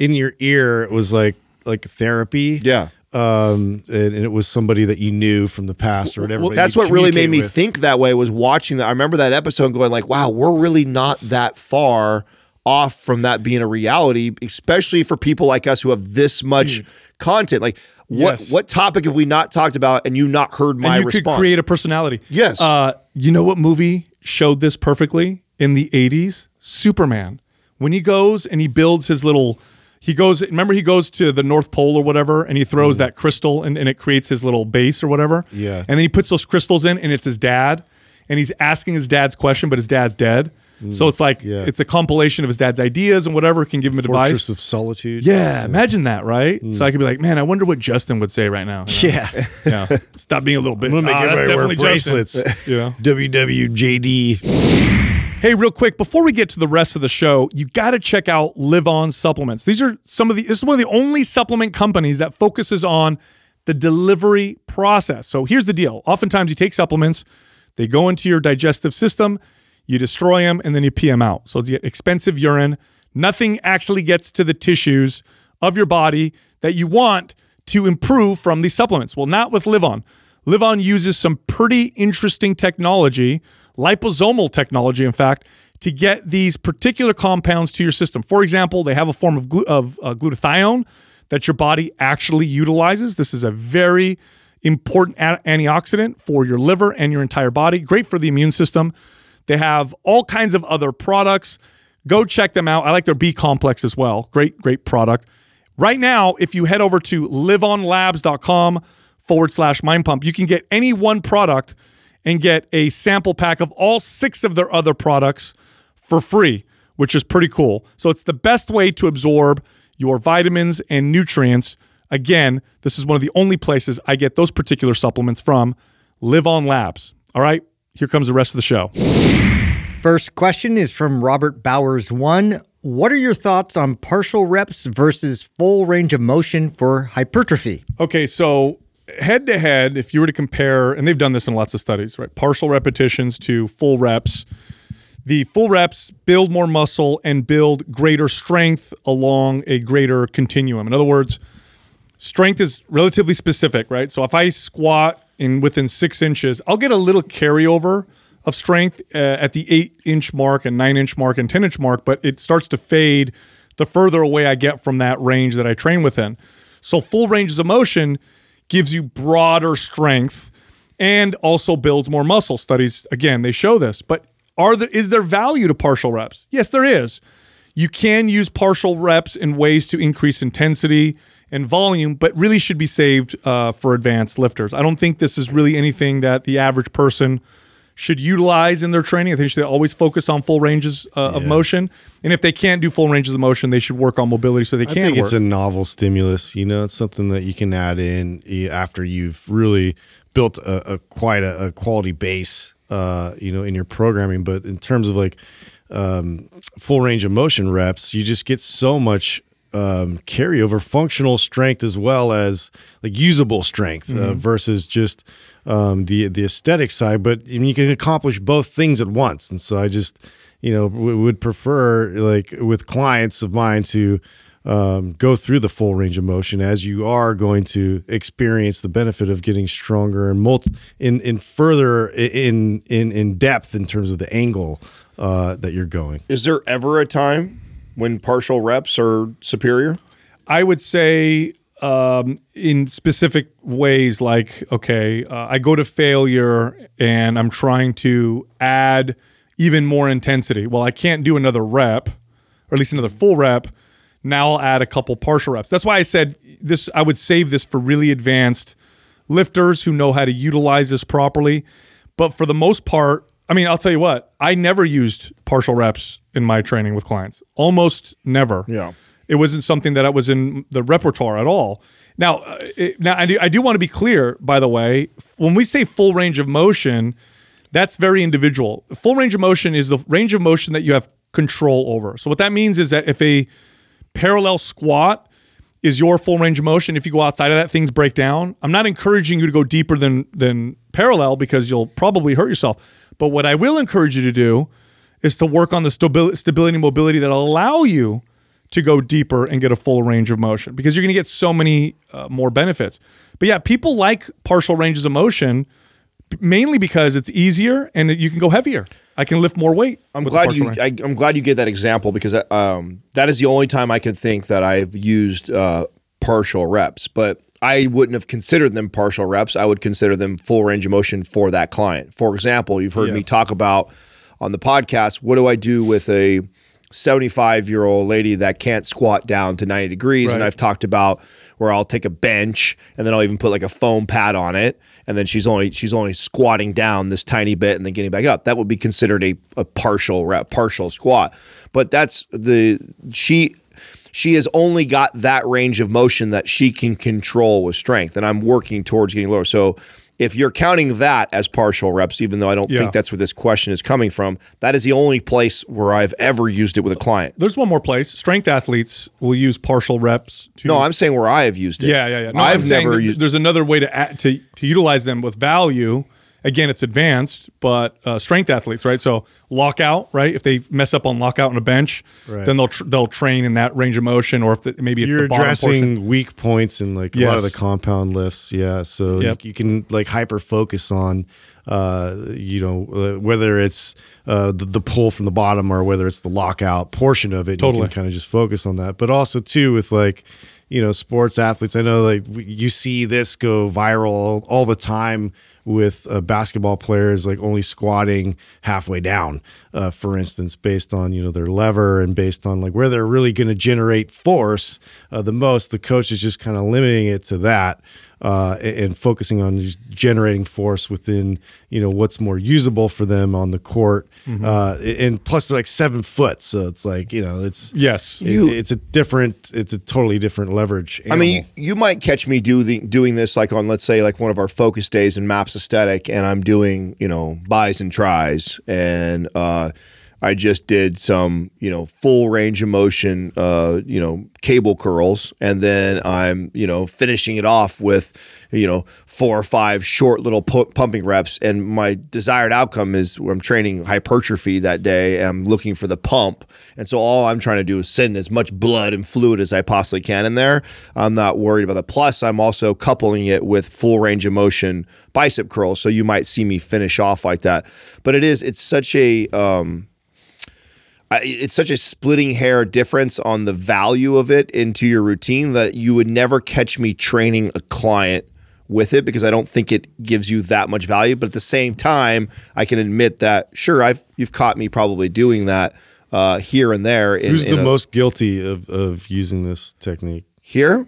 in your ear it was like like therapy.
yeah.
Um, and, and it was somebody that you knew from the past or whatever.
Well,
That's what really made me
with.
think that way was watching that. I remember that episode and going like, "Wow, we're really not that far off from that being a reality, especially for people like us who have this much content. Like, what
Yes.
what topic have we not talked about and you not heard my
and you
response?
could create a personality.
Yes.
Uh, you know what movie showed this perfectly in the 80s? Superman. When he goes and he builds his little he goes remember he goes to the North Pole or whatever and he throws that crystal and, and it creates his little base or whatever.
Yeah.
And then he puts those crystals in and it's his dad and he's asking his dad's question, but his dad's dead. So it's like
Yeah.
it's a compilation of his dad's ideas and whatever can give him a
Fortress
device.
of Solitude.
Yeah, imagine that, right? So I could be like, man, I wonder what Justin would say right now. you know?
Yeah.
Yeah. Stop being a little bit.
I'm gonna make
"Ah, that's
everybody wear
definitely Justin."
bracelets.
You know?
WWJD.
Hey, real quick, before we get to the rest of the show, you got to check out LivOn Supplements. These are some of the, this is one of the only supplement companies that focuses on the delivery process. So here's the deal. Oftentimes you take supplements, they go into your digestive system, you destroy them, and then you pee them out. So you get expensive urine. Nothing actually gets to the tissues of your body that you want to improve from these supplements. Well, not with LivOn. Live On uses some pretty interesting technology, liposomal technology, in fact, to get these particular compounds to your system. For example, they have a form of, glu- of uh, glutathione that your body actually utilizes. This is a very important a- antioxidant for your liver and your entire body, great for the immune system. They have all kinds of other products. Go check them out. I like their B complex as well. Great, great product. Right now, if you head over to livonlabs.com forward slash mind pump. You can get any one product and get a sample pack of all six of their other products for free, which is pretty cool. So it's the best way to absorb your vitamins and nutrients. Again, this is one of the only places I get those particular supplements from LivOn Labs. All right, here comes the rest of the show.
First question is from Robert Bowers one. What are your thoughts on partial reps versus full range of motion for hypertrophy?
Okay, so head to head, if you were to compare, and they've done this in lots of studies, right? Partial repetitions to full reps. The full reps build more muscle and build greater strength along a greater continuum. In other words, strength is relatively specific, right? So if I squat in within six inches, I'll get a little carryover of strength uh, at the eight inch mark and nine inch mark and 10 inch mark, but it starts to fade the further away I get from that range that I train within. So full ranges of motion gives you broader strength and also builds more muscle. Studies again, they show this. But are there is there value to partial reps? Yes, there is. You can use partial reps in ways to increase intensity and volume, but really should be saved uh, for advanced lifters. I don't think this is really anything that the average person should utilize in their training. I think they should always focus on full ranges uh, of motion. And if they can't do full ranges of motion, they should work on mobility so they
I
can
think
work.
it's a novel stimulus. You know, it's something that you can add in after you've really built a, a quite a, a quality base. Uh, you know, in your programming, but in terms of like um, full range of motion reps, you just get so much um, carryover functional strength as well as like usable strength uh, versus just um, the the aesthetic side. But I mean, you can accomplish both things at once, and so I just you know w- would prefer like with clients of mine to um, go through the full range of motion as you are going to experience the benefit of getting stronger and multi- in in further in in in depth in terms of the angle uh, that you're going.
Is there ever a time when partial reps are superior?
I would say um, in specific ways, like, okay, uh, I go to failure and I'm trying to add even more intensity. Well, I can't do another rep, or at least another full rep. Now I'll add a couple partial reps. That's why I said this, I would save this for really advanced lifters who know how to utilize this properly. But for the most part, I mean, I'll tell you what, I never used partial reps in my training with clients. Almost never.
Yeah.
It wasn't something that I was in the repertoire at all. Now, uh, it, now I do, I do want to be clear, by the way, when we say full range of motion, that's very individual. Full range of motion is the range of motion that you have control over. So what that means is that if a parallel squat is your full range of motion, if you go outside of that, things break down. I'm not encouraging you to go deeper than than parallel because you'll probably hurt yourself. But what I will encourage you to do is to work on the stabi- stability and mobility that allow you to go deeper and get a full range of motion because you're going to get so many uh, more benefits. But yeah, people like partial ranges of motion mainly because it's easier and you can go heavier. I can lift more weight.
I'm glad you.
range.
I, I'm glad you gave that example because um, that is the only time I can think that I've used uh, partial reps. But I wouldn't have considered them partial reps. I would consider them full range of motion for that client. For example, you've heard me talk about on the podcast. What do I do with a 75 year old lady that can't squat down to 90 degrees? And I've talked about where I'll take a bench and then I'll even put like a foam pad on it, and then she's only she's only squatting down this tiny bit and then getting back up. That would be considered a, a partial rep, partial squat. But that's the she she has only got that range of motion that she can control with strength, and I'm working towards getting lower. So if you're counting that as partial reps, even though I don't
Yeah.
think that's where this question is coming from, that is the only place where I've ever used it with a client.
There's one more place. Strength athletes will use partial reps to
No, I'm saying where I have used it.
Yeah, yeah, yeah. No,
I've never used.
There's another way to add, to to utilize them with value. Again, it's advanced, but uh, strength athletes, right? So lockout, right? If they mess up on lockout on a bench,
Right.
then they'll tr- they'll train in that range of motion, or if the, maybe it's
You're
the
addressing
portion.
weak points in like a lot of the compound lifts. Yeah, so
Yep.
you, you can like hyper focus on, uh, you know, uh, whether it's uh, the, the pull from the bottom or whether it's the lockout portion of it. You
Totally.
can kind of just focus on that, but also too with like. You know, sports athletes. I know, like you see this go viral all, the time with uh, basketball players, like only squatting halfway down. uh, for instance, based on you know their lever and based on like where they're really going to generate force uh, the most. The coach is just kind of limiting it to that uh, and, and focusing on just generating force within you know what's more usable for them on the court. Uh, and plus, like seven foot, so it's like you know it's
Yes.
it-
You-
it's a different, it's a totally different leverage.
I mean, you, you might catch me do the, doing this like on, let's say, like one of our focus days in Maps Aesthetic, and I'm doing, you know, bis and tris, and uh, I just did some, you know, full range of motion, uh, you know, cable curls, and then I'm, you know, finishing it off with, you know, four or five short little pu- pumping reps, and my desired outcome is I'm training hypertrophy that day, and I'm looking for the pump, and so all I'm trying to do is send as much blood and fluid as I possibly can in there. I'm not worried about the Plus, I'm also coupling it with full range of motion bicep curls, so you might see me finish off like that. But it is, it's such a, um, it's such a splitting hair difference on the value of it into your routine that you would never catch me training a client with it because I don't think it gives you that much value. But at the same time, I can admit that sure, I've you've caught me probably doing that uh, here and there. In,
who's
in
the
a-
most guilty of of using this technique?
here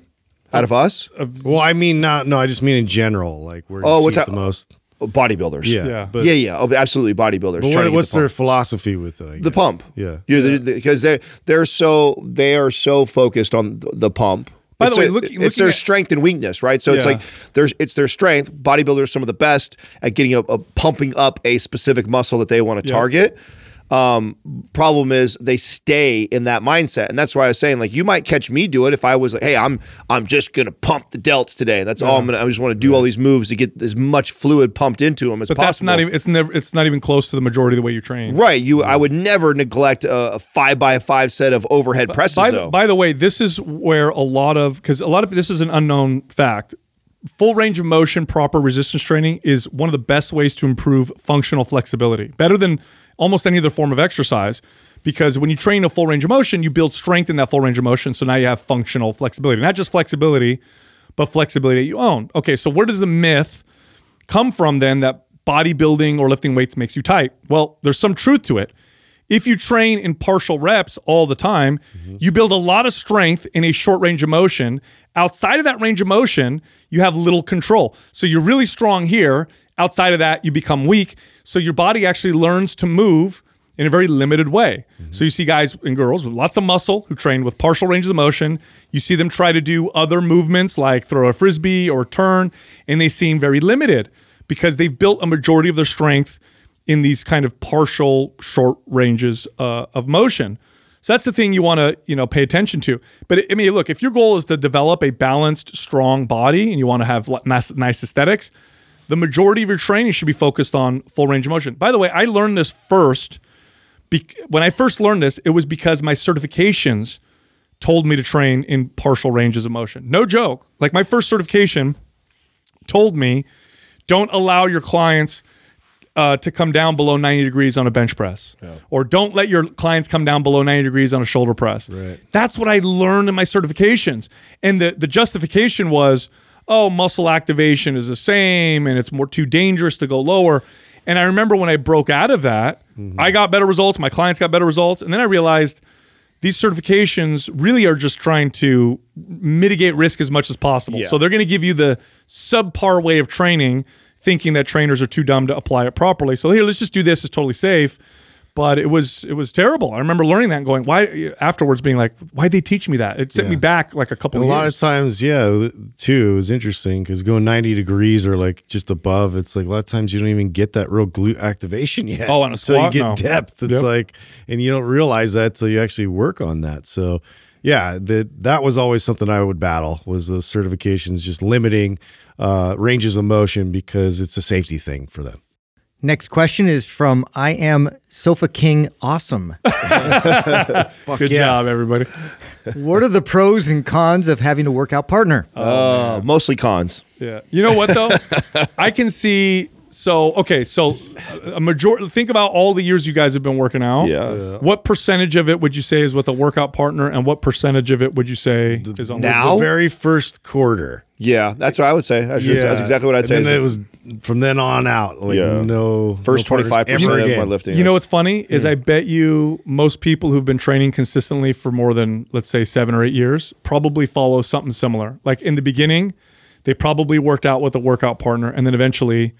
out of us?
Well, I mean, not no. I just mean in general, like where
Oh,
you
what
see it the most.
Bodybuilders.
Yeah,
Yeah.
But,
yeah, yeah, oh, absolutely bodybuilders.
But what, what's
the
their philosophy with it?
The pump?
Yeah.
because they're they're so they are so focused on the, the pump.
By the way,
their-
look-
it's their
at-
strength and weakness, right? So it's like there's it's their strength. Bodybuilders are some of the best at getting a, a uh, pumping up a specific muscle that they want to
Yeah.
target. Um, problem is they stay in that mindset, and that's why I was saying like you might catch me do it if I was like, hey, I'm I'm just gonna pump the delts today. That's all I'm gonna. I just want to do all these moves to get as much fluid pumped into them as
But
possible.
that's not even it's never it's not even close to the majority of the way you train.
Right, you. I would never neglect a, a five by five set of overhead presses.
By the, by the way, this is where a lot of because a lot of this is an unknown fact. Full range of motion, proper resistance training is one of the best ways to improve functional flexibility. Better than almost any other form of exercise, because when you train a full range of motion, you build strength in that full range of motion. So now you have functional flexibility, not just flexibility, but flexibility that you own. Okay, so where does the myth come from then that bodybuilding or lifting weights makes you tight? Well, there's some truth to it. If you train in partial reps all the time, mm-hmm. you build a lot of strength in a short range of motion. Outside of that range of motion, you have little control. So you're really strong here. Outside of that, you become weak. So your body actually learns to move in a very limited way. So you see guys and girls with lots of muscle who train with partial ranges of motion. You see them try to do other movements like throw a frisbee or turn, and they seem very limited because they've built a majority of their strength in these kind of partial short ranges uh, of motion. So that's the thing you want to you know pay attention to. But I mean, look, if your goal is to develop a balanced, strong body and you want to have nice aesthetics, the majority of your training should be focused on full range of motion. By the way, I learned this first. Be- when I first learned this, it was because my certifications told me to train in partial ranges of motion. No joke. Like my first certification told me, don't allow your clients uh, to come down below 90 degrees on a bench press, or don't let your clients come down below 90 degrees on a shoulder press. Right. That's what I learned in my certifications, and the the justification was, oh, muscle activation is the same, and it's more too dangerous to go lower. And I remember when I broke out of that, mm-hmm. I got better results. My clients got better results, and then I realized these certifications really are just trying to mitigate risk as much as possible. So they're going to give you the subpar way of training, thinking that trainers are too dumb to apply it properly. So here, let's just do this. It's totally safe. But it was it was terrible. I remember learning that and going, why afterwards being like, why'd they teach me that? It sent me back like a couple
a
of
lot of times, yeah, too, it was interesting because going 90 degrees or like just above, it's like a lot of times you don't even get that real glute activation yet.
Oh, on a squat?
you get
No.
depth. It's
Yep.
like, and you don't realize that till you actually work on that. So, yeah, that that was always something I would battle was the certifications just limiting uh, ranges of motion because it's a safety thing for them.
Next question is from I am Sofa King Awesome.
Good
yeah.
job, everybody.
what are the pros and cons of having a workout partner?
Uh, mostly cons.
Yeah. You know what though? I can see So okay, so a majority. Think about all the years you guys have been working out.
Yeah.
What percentage of it would you say is with a workout partner, and what percentage of it would you say is on
now-
the very first quarter.
Yeah, that's what I would say. That's, that's exactly what I'd
And
say.
then it was from then on out. Like
Yeah.
no
first 25% of my lifting.
You know what's funny is I bet you most people who've been training consistently for more than let's say seven or eight years probably follow something similar. Like in the beginning, they probably worked out with a workout partner, and then eventually,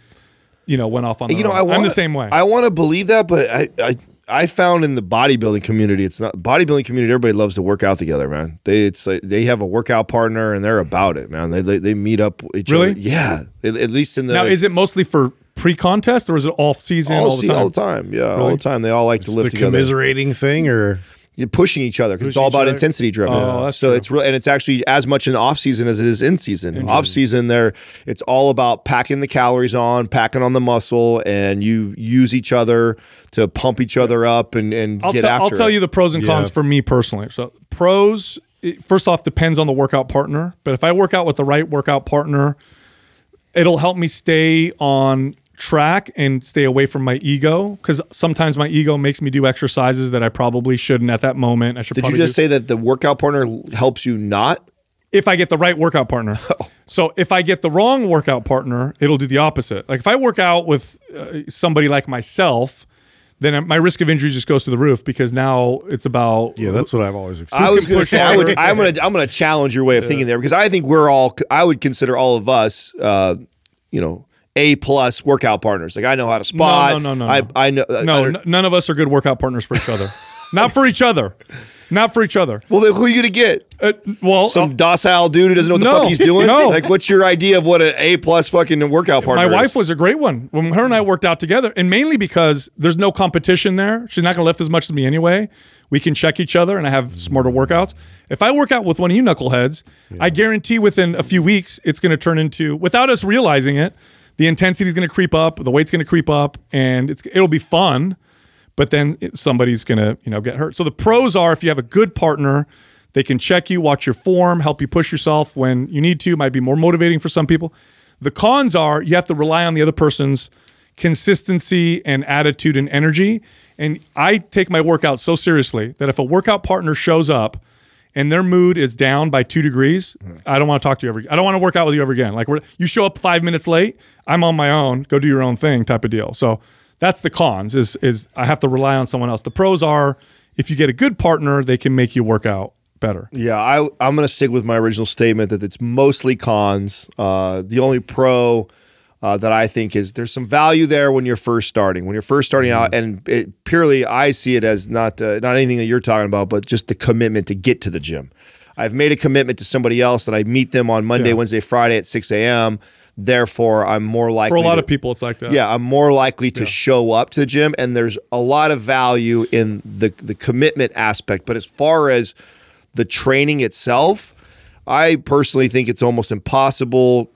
you know, went off on. Their
you know,
own.
I want
I'm the same way.
I want to believe that, but I, I I found in the bodybuilding community, it's not bodybuilding community. Everybody loves to work out together, man. They it's like they have a workout partner and they're about it, man. They they, they meet up each
Really?
other. Yeah, at, at least in the
now, is it mostly for pre-contest or is it off season all,
all,
the time?
all the time. Yeah, all the time. They all like to
It's
lift
the
together.
commiserating thing, or
You're pushing each other because it's all about
other?
intensity driven.
Oh, that's
so
true.
it's real, and it's actually as much in off season as it is in season. Off season, there it's all about packing the calories on, packing on the muscle, and you use each other to pump each other up and and
I'll,
get
tell-
after.
I'll tell you the pros and cons
Yeah.
for me personally. So pros, it- first off, depends on the workout partner. But if I work out with the right workout partner, it'll help me stay on track and stay away from my ego because sometimes my ego makes me do exercises that I probably shouldn't at that moment. I should.
Did you just
do.
say that the workout partner helps you not?
if I get the right workout partner.
Oh.
So if I get the wrong workout partner, it'll do the opposite. Like if I work out with uh, somebody like myself, then my risk of injury just goes to the roof because now it's about
yeah, that's what I've always experienced.
I
was
going to say I would, I'm going to I'm going to challenge your way of thinking there because I think we're all I would consider all of us, uh, you know, a plus workout partners. Like I know how to spot.
no, no, no,
I
no.
I know.
No,
don't-
n- none of us are good workout partners for each other. Not for each other. Not for each other.
well, then who are you going to get?
Uh, well,
Some
uh,
docile dude who doesn't know what the
No.
fuck he's doing.
No.
Like, what's your idea of what an A plus fucking workout partner?
my wife
is?
was a great one when her and I worked out together, and mainly because there's no competition there. She's not going to lift as much as me anyway. We can check each other, and I have smarter workouts. If I work out with one of you knuckleheads, I guarantee within a few weeks it's going to turn into, without us realizing it, the intensity is going to creep up, the weight's going to creep up, and it'll be fun. But then it- somebody's going to you know get hurt. So the pros are if you have a good partner. They can check you, watch your form, help you push yourself when you need to. Might be more motivating for some people. The cons are you have to rely on the other person's consistency and attitude and energy. And I take my workout so seriously that if a workout partner shows up and their mood is down by two degrees, I don't want to talk to you ever. I don't want to work out with you ever again. Like we're, you show up five minutes late, I'm on my own. Go do your own thing, type of deal. So that's the cons. Is is I have to rely on someone else. The pros are if you get a good partner, they can make you work out better.
Yeah, I, I'm going to stick with my original statement that it's mostly cons. Uh, the only pro uh, that I think is there's some value there when you're first starting. When you're first starting out, and it, purely I see it as not uh, not anything that you're talking about, but just the commitment to get to the gym. I've made a commitment to somebody else, and I meet them on Monday,
Yeah.
Wednesday, Friday at 6 a.m. Therefore, I'm more likely
For a lot
to-
of people, it's like that.
yeah, I'm more likely to show up to the gym, and there's a lot of value in the the commitment aspect. But as far as the training itself, I personally think it's almost impossible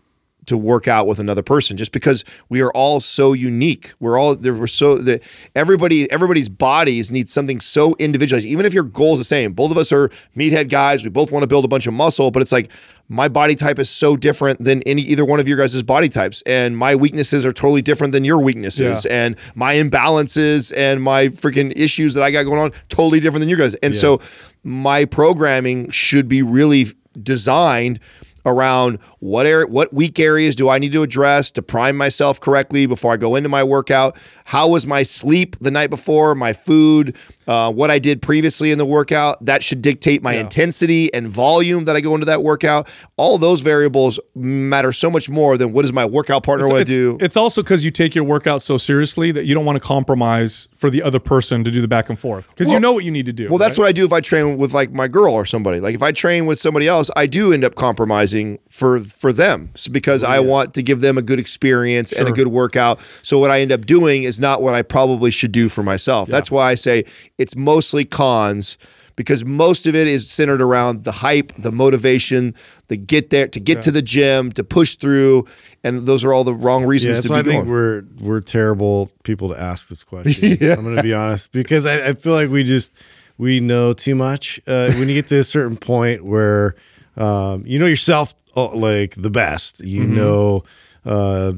to work out with another person just because we are all so unique. We're all there. We're so that everybody everybody's bodies need something so individualized. Even if your goal is the same, both of us are meathead guys. We both want to build a bunch of muscle, but it's like my body type is so different than any either one of your guys' body types, and my weaknesses are totally different than your weaknesses,
Yeah.
and my imbalances and my freaking issues that I got going on totally different than your guys. And so my programming should be really designed around what area, what weak areas do I need to address to prime myself correctly before I go into my workout? How was my sleep the night before? My food, uh, what I did previously in the workout that should dictate my intensity and volume that I go into that workout. All those variables matter so much more than what does my workout partner want to do.
it's also because you take your workout so seriously that you don't want to compromise for the other person to do the back and forth because you know what you need to do.
Well, that's what I do if I train with like my girl or somebody. Like if I train with somebody else, I do end up compromising for for them So because I want to give them a good experience and a good workout. So what I end up doing is not what I probably should do for myself. That's why I say it's mostly cons because most of it is centered around the hype, the motivation, the get there to get to the gym, to push through, and those are all the wrong reasons
that's
to be
I think
going.
we're we're terrible people to ask this question. I'm going to be honest because I, I feel like we just we know too much. Uh, when you get to a certain point where um, you know yourself oh, like the best, you
Mm-hmm.
know uh,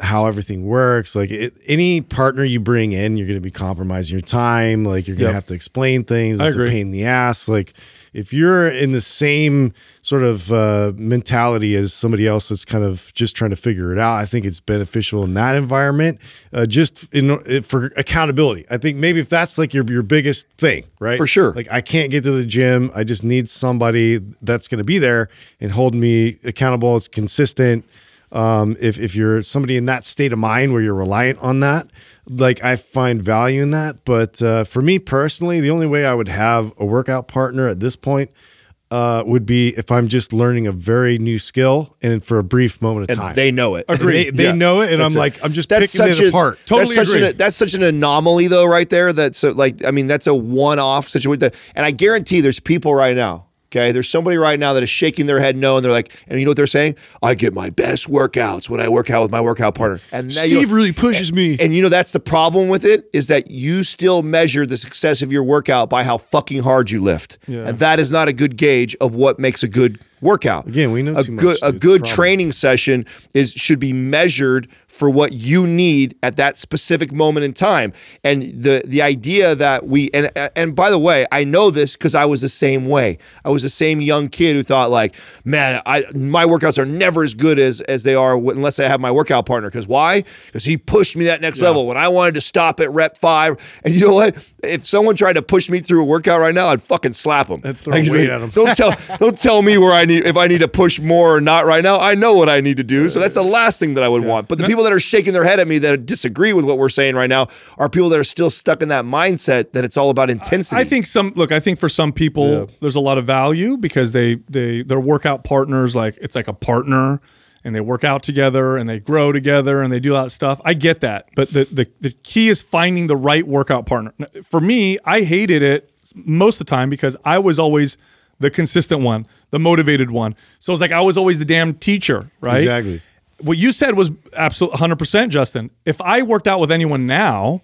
how everything works. Like it, any partner you bring in, you're going to be compromising your time. Like you're going to
Yep.
have to explain things. It's a pain in the ass. Like if you're in the same sort of uh, mentality as somebody else that's kind of just trying to figure it out, I think it's beneficial in that environment. Uh, just in for accountability. I think maybe if that's like your your biggest thing, right?
For sure.
Like I can't get to the gym. I just need somebody that's going to be there and hold me accountable. It's consistent. Um, if if you're somebody in that state of mind where you're reliant on that, like I find value in that. But uh, for me personally, the only way I would have a workout partner at this point uh, would be if I'm just learning a very new skill and for a brief moment of
and
time.
they know it.
They, they
Yeah.
know it, and
That's
I'm like, I'm just
that's
picking
such
it
a,
apart.
Totally
that's such
agree.
an that's such an anomaly though, right there. That's so, like I mean that's a one off situation. That, and I guarantee there's people right now. Okay, there's somebody right now that is shaking their head no, and they're like, and you know what they're saying? I get my best workouts when I work out with my workout partner. And Steve
really pushes me.
and you know that's the problem with it is that you still measure the success of your workout by how fucking hard you lift,
Yeah.
and that is not a good gauge of what makes a good workout.
Again, we know
a
too much,
good a good training session is should be measured for what you need at that specific moment in time. And the the idea that we and and by the way, I know this because I was the same way. I was the same young kid who thought like, man, I my workouts are never as good as as they are unless I have my workout partner. Because why? Because he pushed me that next level when I wanted to stop at rep five. And you know what? If someone tried to push me through a workout right now, I'd fucking slap him.
throw weight at 'em.
Don't tell don't tell me where I need if I need to push more or not right now. I know what I need to do. So that's the last thing that I would want. But the people that are shaking their head at me that disagree with what we're saying right now are people that are still stuck in that mindset that it's all about intensity.
I think some look. I think for some people, there's a lot of value because they they their workout partners like it's like a partner, and they work out together and they grow together and they do that stuff. I get that, but the the the key is finding the right workout partner. For me, I hated it most of the time because I was always the consistent one, the motivated one. So it's like I was always the damn teacher, right?
Exactly.
What you said was absolutely 100%, Justin. If I worked out with anyone now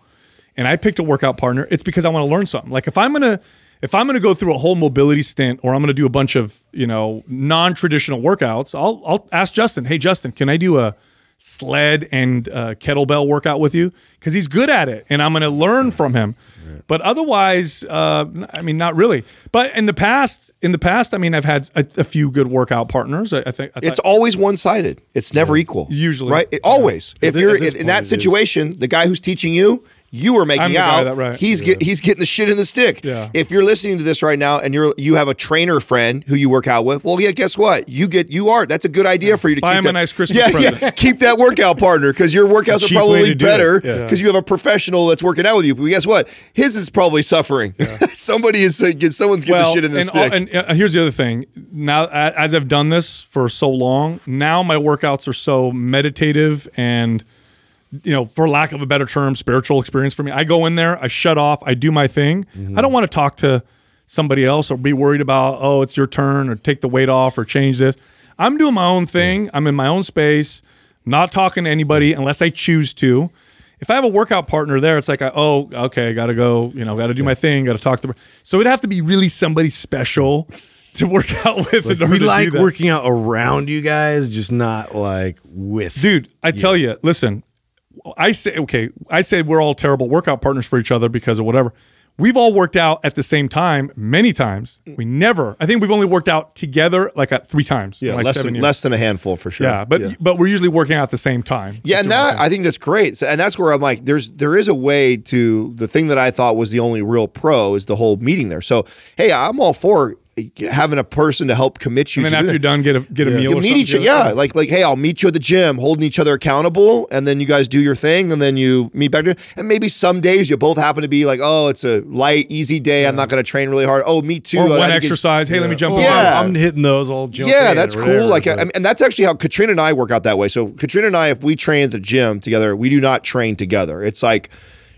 and I picked a workout partner, it's because I want to learn something. Like if I'm going to if I'm going to go through a whole mobility stint or I'm going to do a bunch of, you know, non-traditional workouts, I'll I'll ask Justin, "Hey Justin, can I do a sled and uh, kettlebell workout with you?" Cuz he's good at it and I'm going to learn from him. But otherwise, uh, I mean, not really. But in the past, in the past, I mean, I've had a, a few good workout partners. I, I think I
it's
thought-
always one sided. It's never equal.
Usually.
right? It- always. If
thi-
you're in, in that
point it is.
situation, the guy who's teaching you, you are making out.
that- right.
He's get, he's getting the shit in the stick.
Yeah.
If you're listening to this right now and you're you have a trainer friend who you work out with, well, yeah, guess what? You get you are. That's a good idea for you to
Buy
keep
him a
that-
nice Christmas
yeah, Yeah, keep that workout partner because your workouts are probably better
Yeah.
because you have a professional that's working out with you. But guess what? His is probably suffering. Somebody is uh, someone's getting the shit in the
and,
stick.
all- and uh, here's the other thing. Now, as I've done this for so long, now my workouts are so meditative and, you know, for lack of a better term, spiritual experience for me. I go in there, I shut off, I do my thing.
Mm-hmm.
I don't want to talk to somebody else or be worried about, oh, it's your turn or take the weight off or change this. I'm doing my own thing. I'm in my own space, not talking to anybody unless I choose to. If I have a workout partner there, it's like, I, oh, okay, I got to go, you know, got to do my thing, got to talk to them. So it'd have to be really somebody special to work out with. order
we like working out around you guys, just not like with.
Dude, I tell you, listen, I say, okay, I say we're all terrible workout partners for each other because of whatever. We've all worked out at the same time many times. We never, I think we've only worked out together like at three times.
yeah,
like
less than
years.
less than a handful for sure.
Yeah, but but we're usually working out at the same time.
Yeah, and that I think that's great. So, and that's where I'm like, there's there is a way to the thing that I thought was the only real pro is the whole meeting there. So hey, I'm all for having a person to help commit you.
and then
do
after
that.
you're done, get a get a meal.
You
or
meet
something
each
together.
yeah, like like hey, I'll meet you at the gym, holding each other accountable, and then you guys do your thing, and then you meet back. And maybe some days you both happen to be like, oh, it's a light, easy day. I'm not going to train really hard. Oh, me too.
or
I
one
had to get-
exercise. Hey, let me jump.
Oh,
over.
Yeah.
I'm hitting those all. jump
yeah,
in
that's cool.
whatever,
Like,
but-
I and that's actually how Katrina and I work out that way. So Katrina and I, if we train at the gym together, we do not train together. It's like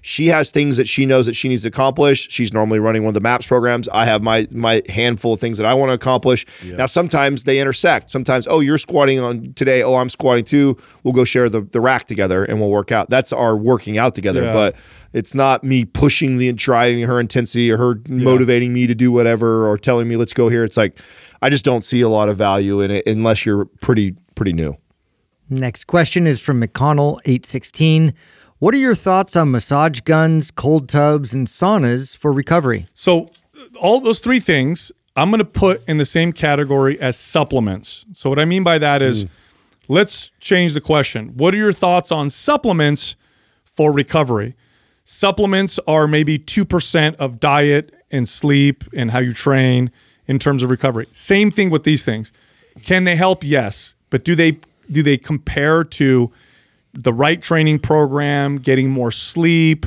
she has things that she knows that she needs to accomplish. She's normally running one of the MAPS programs. I have my my handful of things that I want to accomplish. Now, sometimes they intersect. Sometimes, oh, you're squatting on today. Oh, I'm squatting too. We'll go share the, the rack together and we'll work out. That's our working out together.
Yeah.
But it's not me pushing the and driving her intensity or her motivating me to do whatever or telling me let's go here. It's like I just don't see a lot of value in it unless you're pretty pretty new.
Next question is from McConnell816. What are your thoughts on massage guns, cold tubs, and saunas for recovery?
So, all those three things I'm going to put in the same category as supplements. So, what I mean by that is hmm. let's change the question. What are your thoughts on supplements for recovery? Supplements are maybe 2% of diet and sleep and how you train in terms of recovery. Same thing with these things. Can they help? Yes. But do they do they compare to the right training program, getting more sleep,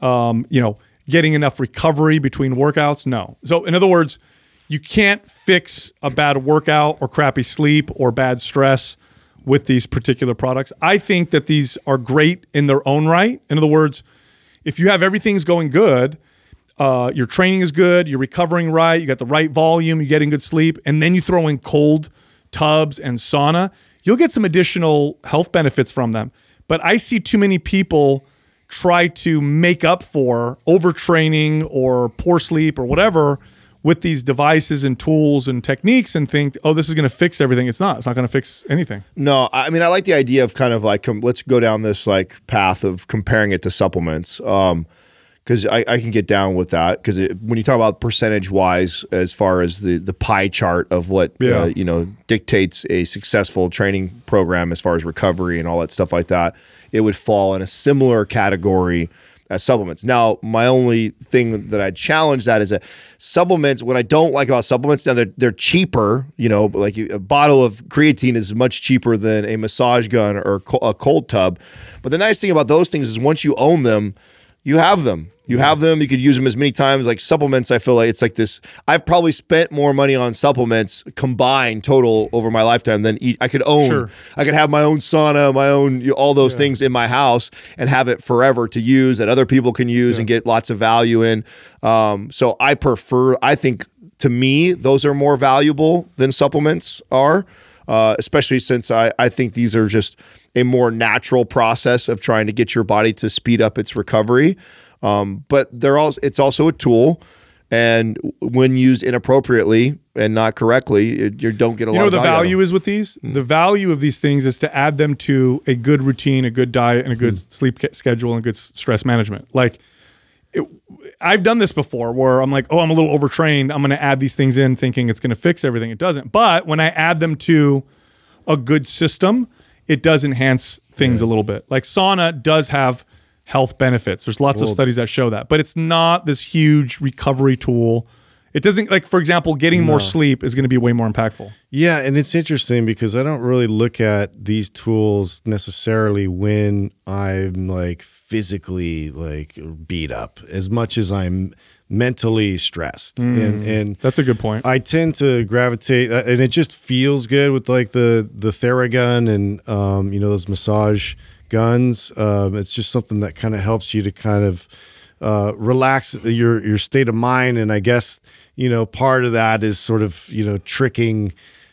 um, you know, getting enough recovery between workouts? No. So in other words, you can't fix a bad workout or crappy sleep or bad stress with these particular products. I think that these are great in their own right. In other words, if you have everything's going good, uh, your training is good, you're recovering right, you got the right volume, you're getting good sleep, and then you throw in cold tubs and sauna, you'll get some additional health benefits from them. But I see too many people try to make up for overtraining or poor sleep or whatever with these devices and tools and techniques and think, oh, this is going to fix everything. It's not. It's not going to fix anything.
No, I mean I like the idea of kind of like com- let's go down this like path of comparing it to supplements. Um, because I, I can get down with that because when you talk about percentage wise as far as the the pie chart of what
Yeah.
uh, you know dictates a successful training program as far as recovery and all that stuff like that it would fall in a similar category as supplements now my only thing that i challenge that is that supplements what i don't like about supplements now they're, they're cheaper you know like you, a bottle of creatine is much cheaper than a massage gun or a cold tub but the nice thing about those things is once you own them you have them. You have them. You could use them as many times. Like supplements, I feel like it's like this. I've probably spent more money on supplements combined total over my lifetime than eat. I could own.
Sure.
I could have my own sauna, my own all those things in my house, and have it forever to use that other people can use and get lots of value in. Um, so I prefer. I think to me those are more valuable than supplements are. Uh, especially since I, I think these are just a more natural process of trying to get your body to speed up its recovery. Um, but they're also it's also a tool, and when used inappropriately and not correctly, it, you don't get a
You
lot.
know
of
the
value
value is with these? The value of these things is to add them to a good routine, a good diet, and a good sleep schedule and good stress management. Like, it, I've done this before where I'm like, oh, I'm a little overtrained. I'm going to add these things in thinking it's going to fix everything. It doesn't. But when I add them to a good system, it does enhance things a little bit. Like sauna does have health benefits. There's lots of studies that show that, but it's not this huge recovery tool. It doesn't like, for example, getting more sleep is going to be way more impactful.
Yeah, and it's interesting because I don't really look at these tools necessarily when I'm like physically like beat up as much as I'm mentally stressed. And and
That's a good point.
I tend to gravitate uh, and it just feels good with like the the Theragun and um you know those massage guns. Um it's just something that kind of helps you to kind of uh, relax your your state of mind, and I guess you know part of that is sort of you know tricking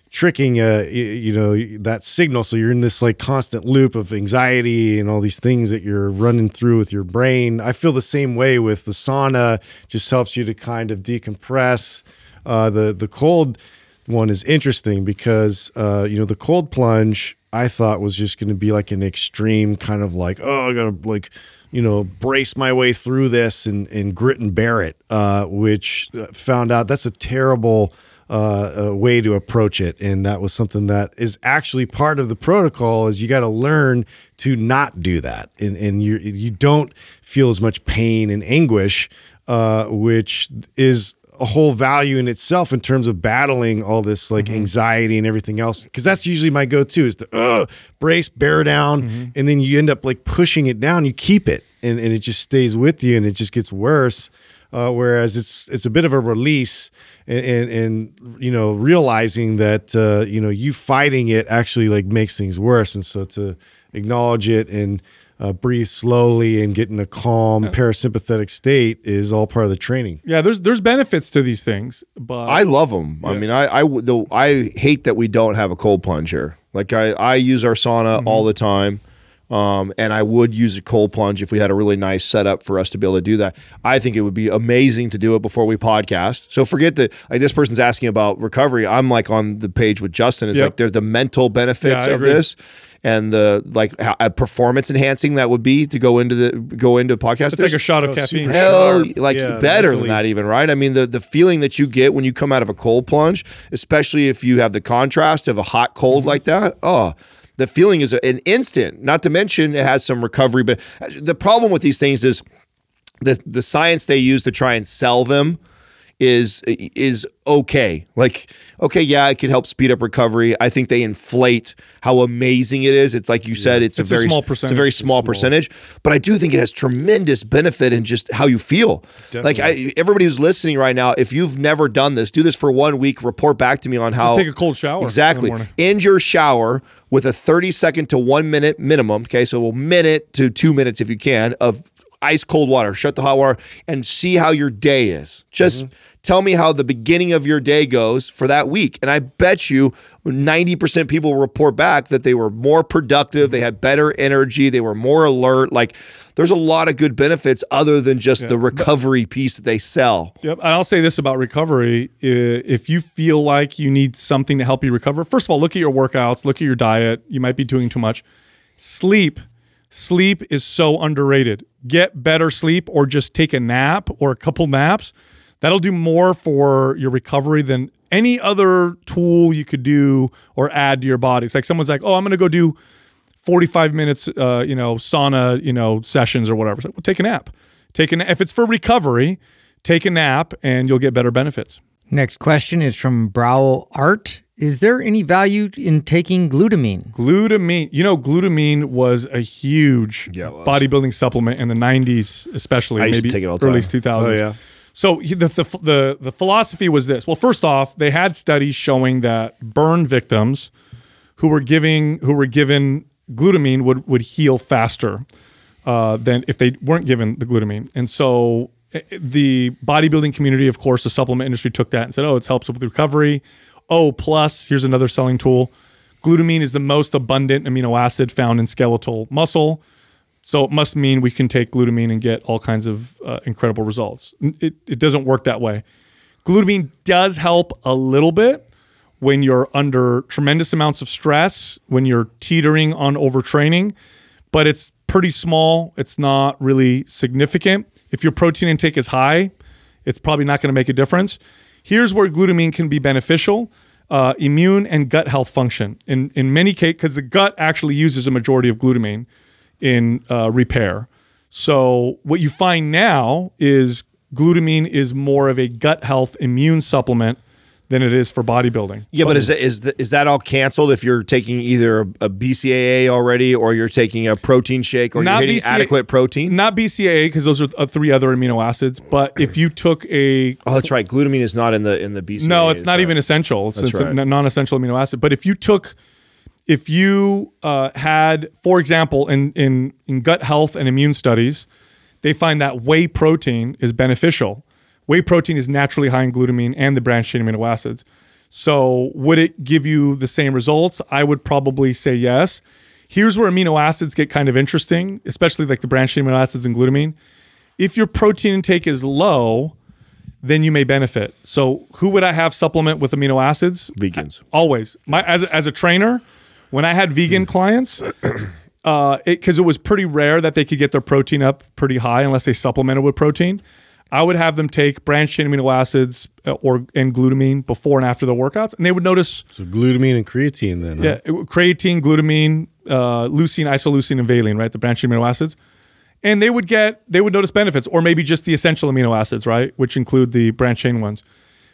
tricking uh you know that signal so you're in this like constant loop of anxiety and all these things that you're running through with your brain i feel the same way with the sauna just helps you to kind of decompress uh the the cold one is interesting because uh you know the cold plunge i thought was just going to be like an extreme kind of like oh i gotta like you know brace my way through this and and grit and bear it uh which uh, found out that's a terrible uh, uh, way to approach it, and that was something that is actually part of the protocol. Is you got to learn to not do that, and and you you don't feel as much pain and anguish, uh, which is a whole value in itself in terms of battling all this like anxiety and everything else. Because that's usually my go-to is to uh, brace, bear down, and then you end up like pushing it down. You keep it, and, and it just stays with you, and it just gets worse. Uh, whereas it's it's a bit of a release, and, and, and you know realizing that uh, you know you fighting it actually like makes things worse, and so to acknowledge it and uh, breathe slowly and get in a calm parasympathetic state is all part of the training.
Yeah, there's there's benefits to these things, but
I love them. I mean, I I w- the, I hate that we don't have a cold plunge here. Like I I use our sauna
Mm-hmm.
all the time. Um, and I would use a cold plunge if we had a really nice setup for us to be able to do that. I think it would be amazing to do it before we podcast. So forget that like this person's asking about recovery. I'm like on the page with Justin. It's
Yep.
like they're the mental benefits
Yeah,
of
agree.
this. And the like how, uh, performance enhancing that would be to go into the go into podcast.
It's like a shot of
Oh,
caffeine.
Hell, like
Yeah,
better
mentally.
than that, even right? I mean, the the feeling that you get when you come out of a cold plunge, especially if you have the contrast of a hot cold
Mm-hmm.
like that. Oh, the feeling is an instant. Not to mention it has some recovery, but the problem with these things is the the science they use to try and sell them is is okay. Like okay, yeah, it could help speed up recovery. I think they inflate how amazing it is. It's like you said, it's,
It's
a
a
very
small
It's a
percentage.
very small,
small.
percentage, but I do think it has tremendous benefit in just how you feel. Like I, everybody who's listening right now, if you've never done this, do this for one week. Report back to me on how.
take a cold shower
Exactly. In your shower with a 30 second to one minute minimum. Okay, so a minute to two minutes if you can of ice cold water. Shut the hot water and see how your day is. Just mm-hmm. Tell me how the beginning of your day goes for that week. And I bet you 90% people report back that they were more productive, they had better energy, they were more alert. Like there's a lot of good benefits other than just the recovery piece that they sell.
Yep. And I'll say this about recovery. If you feel like you need something to help you recover, first of all, look at your workouts, look at your diet. You might be doing too much. Sleep. Sleep is so underrated. Get better sleep or just take a nap or a couple naps. That'll do more for your recovery than any other tool you could do or add to your body. It's like someone's like, oh, I'm going to go do 45 minutes, uh, you know, sauna, you know, sessions or whatever. It's like, well, take a nap. Take a na- if it's for recovery, take a nap and you'll get better benefits.
Next question is from Brow Art. Is there any value in taking glutamine?
Glutamine, you know, glutamine was a huge
Yeah, was.
bodybuilding supplement in the 90s, especially
I used to
maybe
take it all the
early
time.
2000s.
Oh, yeah.
So the, the the the philosophy was this. Well, first off, they had studies showing that burn victims who were giving who were given glutamine would would heal faster uh, than if they weren't given the glutamine. And so eh, the bodybuilding community, of course, the supplement industry took that and said, "Oh, it helps with recovery." Oh, plus here's another selling tool. Glutamine is the most abundant amino acid found in skeletal muscle. So it must mean we can take glutamine and get all kinds of uh, incredible results. It, it doesn't work that way. Glutamine does help a little bit when you're under tremendous amounts of stress, when you're teetering on overtraining, but it's pretty small. It's not really significant. If your protein intake is high, it's probably not going to make a difference. Here's where glutamine can be beneficial. Uh, immune and gut health function. In in many cases, because the gut actually uses a majority of glutamine in uh, repair. So what you find now is glutamine is more of a gut health immune supplement than it is for bodybuilding.
Yeah, but is that, is, that, is that all canceled if you're taking either a, a BCAA already or you're taking a protein shake or you're hitting
BCA
adequate protein?
Not BCAA because those are uh, three other amino acids. But if you took a
Oh, that's right. Glutamine is not in the in the BCAA.
no, it's not
that-
even essential. It's,
That's
it's a
right.
n- non-essential amino acid. But if you took, if you uh, had, for example, in in in gut health and immune studies, they find that whey protein is beneficial. Whey protein is naturally high in glutamine and the branched chain amino acids. So would it give you the same results? I would probably say yes. Here's where amino acids get kind of interesting, especially like the branched chain amino acids and glutamine. If your protein intake is low, then you may benefit. So who would I have supplement with amino acids?
Vegans.
Always. My as as a trainer, when I had vegan clients, uh, because it, was pretty rare that they could get their protein up pretty high unless they supplemented with protein. I would have them take branched chain amino acids uh, or and glutamine before and after the workouts, and they would notice
So glutamine and creatine then.
yeah, it- creatine, glutamine, uh, leucine, isoleucine, and valine, right? The branched chain amino acids. And they would get, they would notice benefits, or maybe just the essential amino acids, right? Which include the branched chain ones.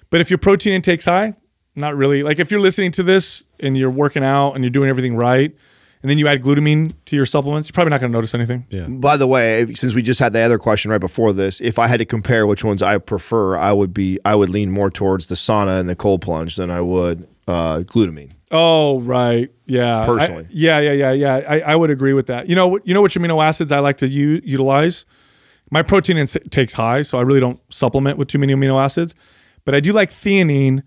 But if your protein intake's high, not really. Like if you're listening to this and you're working out and you're doing everything right, and then you add glutamine to your supplements, you're probably not going to notice anything.
Yeah.
By the way, since we just had the other question right before this, if I had to compare which ones I prefer, I would be I would lean more towards the sauna and the cold plunge than I would uh, glutamine.
Oh, right. Yeah. I-
Personally.
yeah, yeah, yeah, yeah. I, I would agree with that. You know, what- you know which amino acids I like to u- utilize? My protein intake's high, so I really don't supplement with too many amino acids. But I do like theanine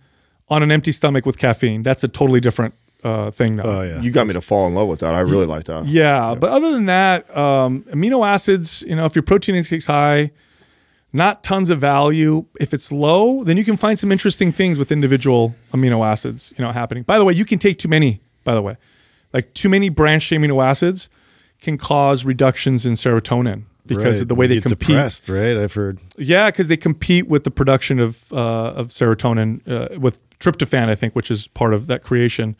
on an empty stomach with caffeine. That's a totally different uh, thing, though.
Oh yeah.
You got me to fall in love with that. I really like that.
Yeah, but other than that, um, amino acids, you know, if your protein intake's high, not tons of value. If it's low, then you can find some interesting things with individual amino acids, you know, happening. By the way, you can take too many, by the way. like too many branched amino acids can cause reductions in serotonin because
Right.
of the way they compete.
depressed, right? I've heard.
Yeah, because they compete with the production of uh, of serotonin uh, with tryptophan, I think, which is part of that creation.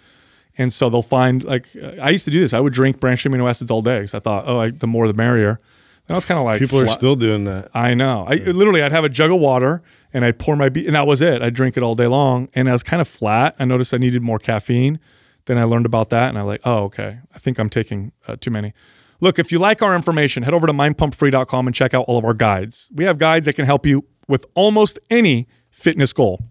And so they'll find like I used to do this. I would drink branched amino acids all day because I thought, oh, I, the more the merrier. And I was kind of like,
People are still doing that.
I know. I literally, I'd have a jug of water and I'd pour my beer, and that was it. I'd drink it all day long, and I was kind of flat. I noticed I needed more caffeine. Then I learned about that, and I like, oh, okay. I think I'm taking uh, too many. Look, if you like our information, head over to mindpumpfree.com and check out all of our guides. We have guides that can help you with almost any fitness goal.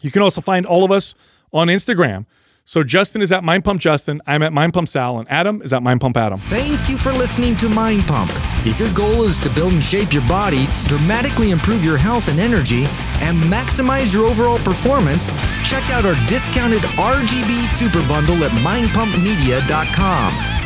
You can also find all of us on Instagram. So Justin is at Mind Pump Justin, I'm at Mind Pump Sal, and Adam is at Mind Pump Adam.
Thank you for listening to Mind Pump. If your goal is to build and shape your body, dramatically improve your health and energy, and maximize your overall performance, check out our discounted RGB Super Bundle at mindpumpmedia.com.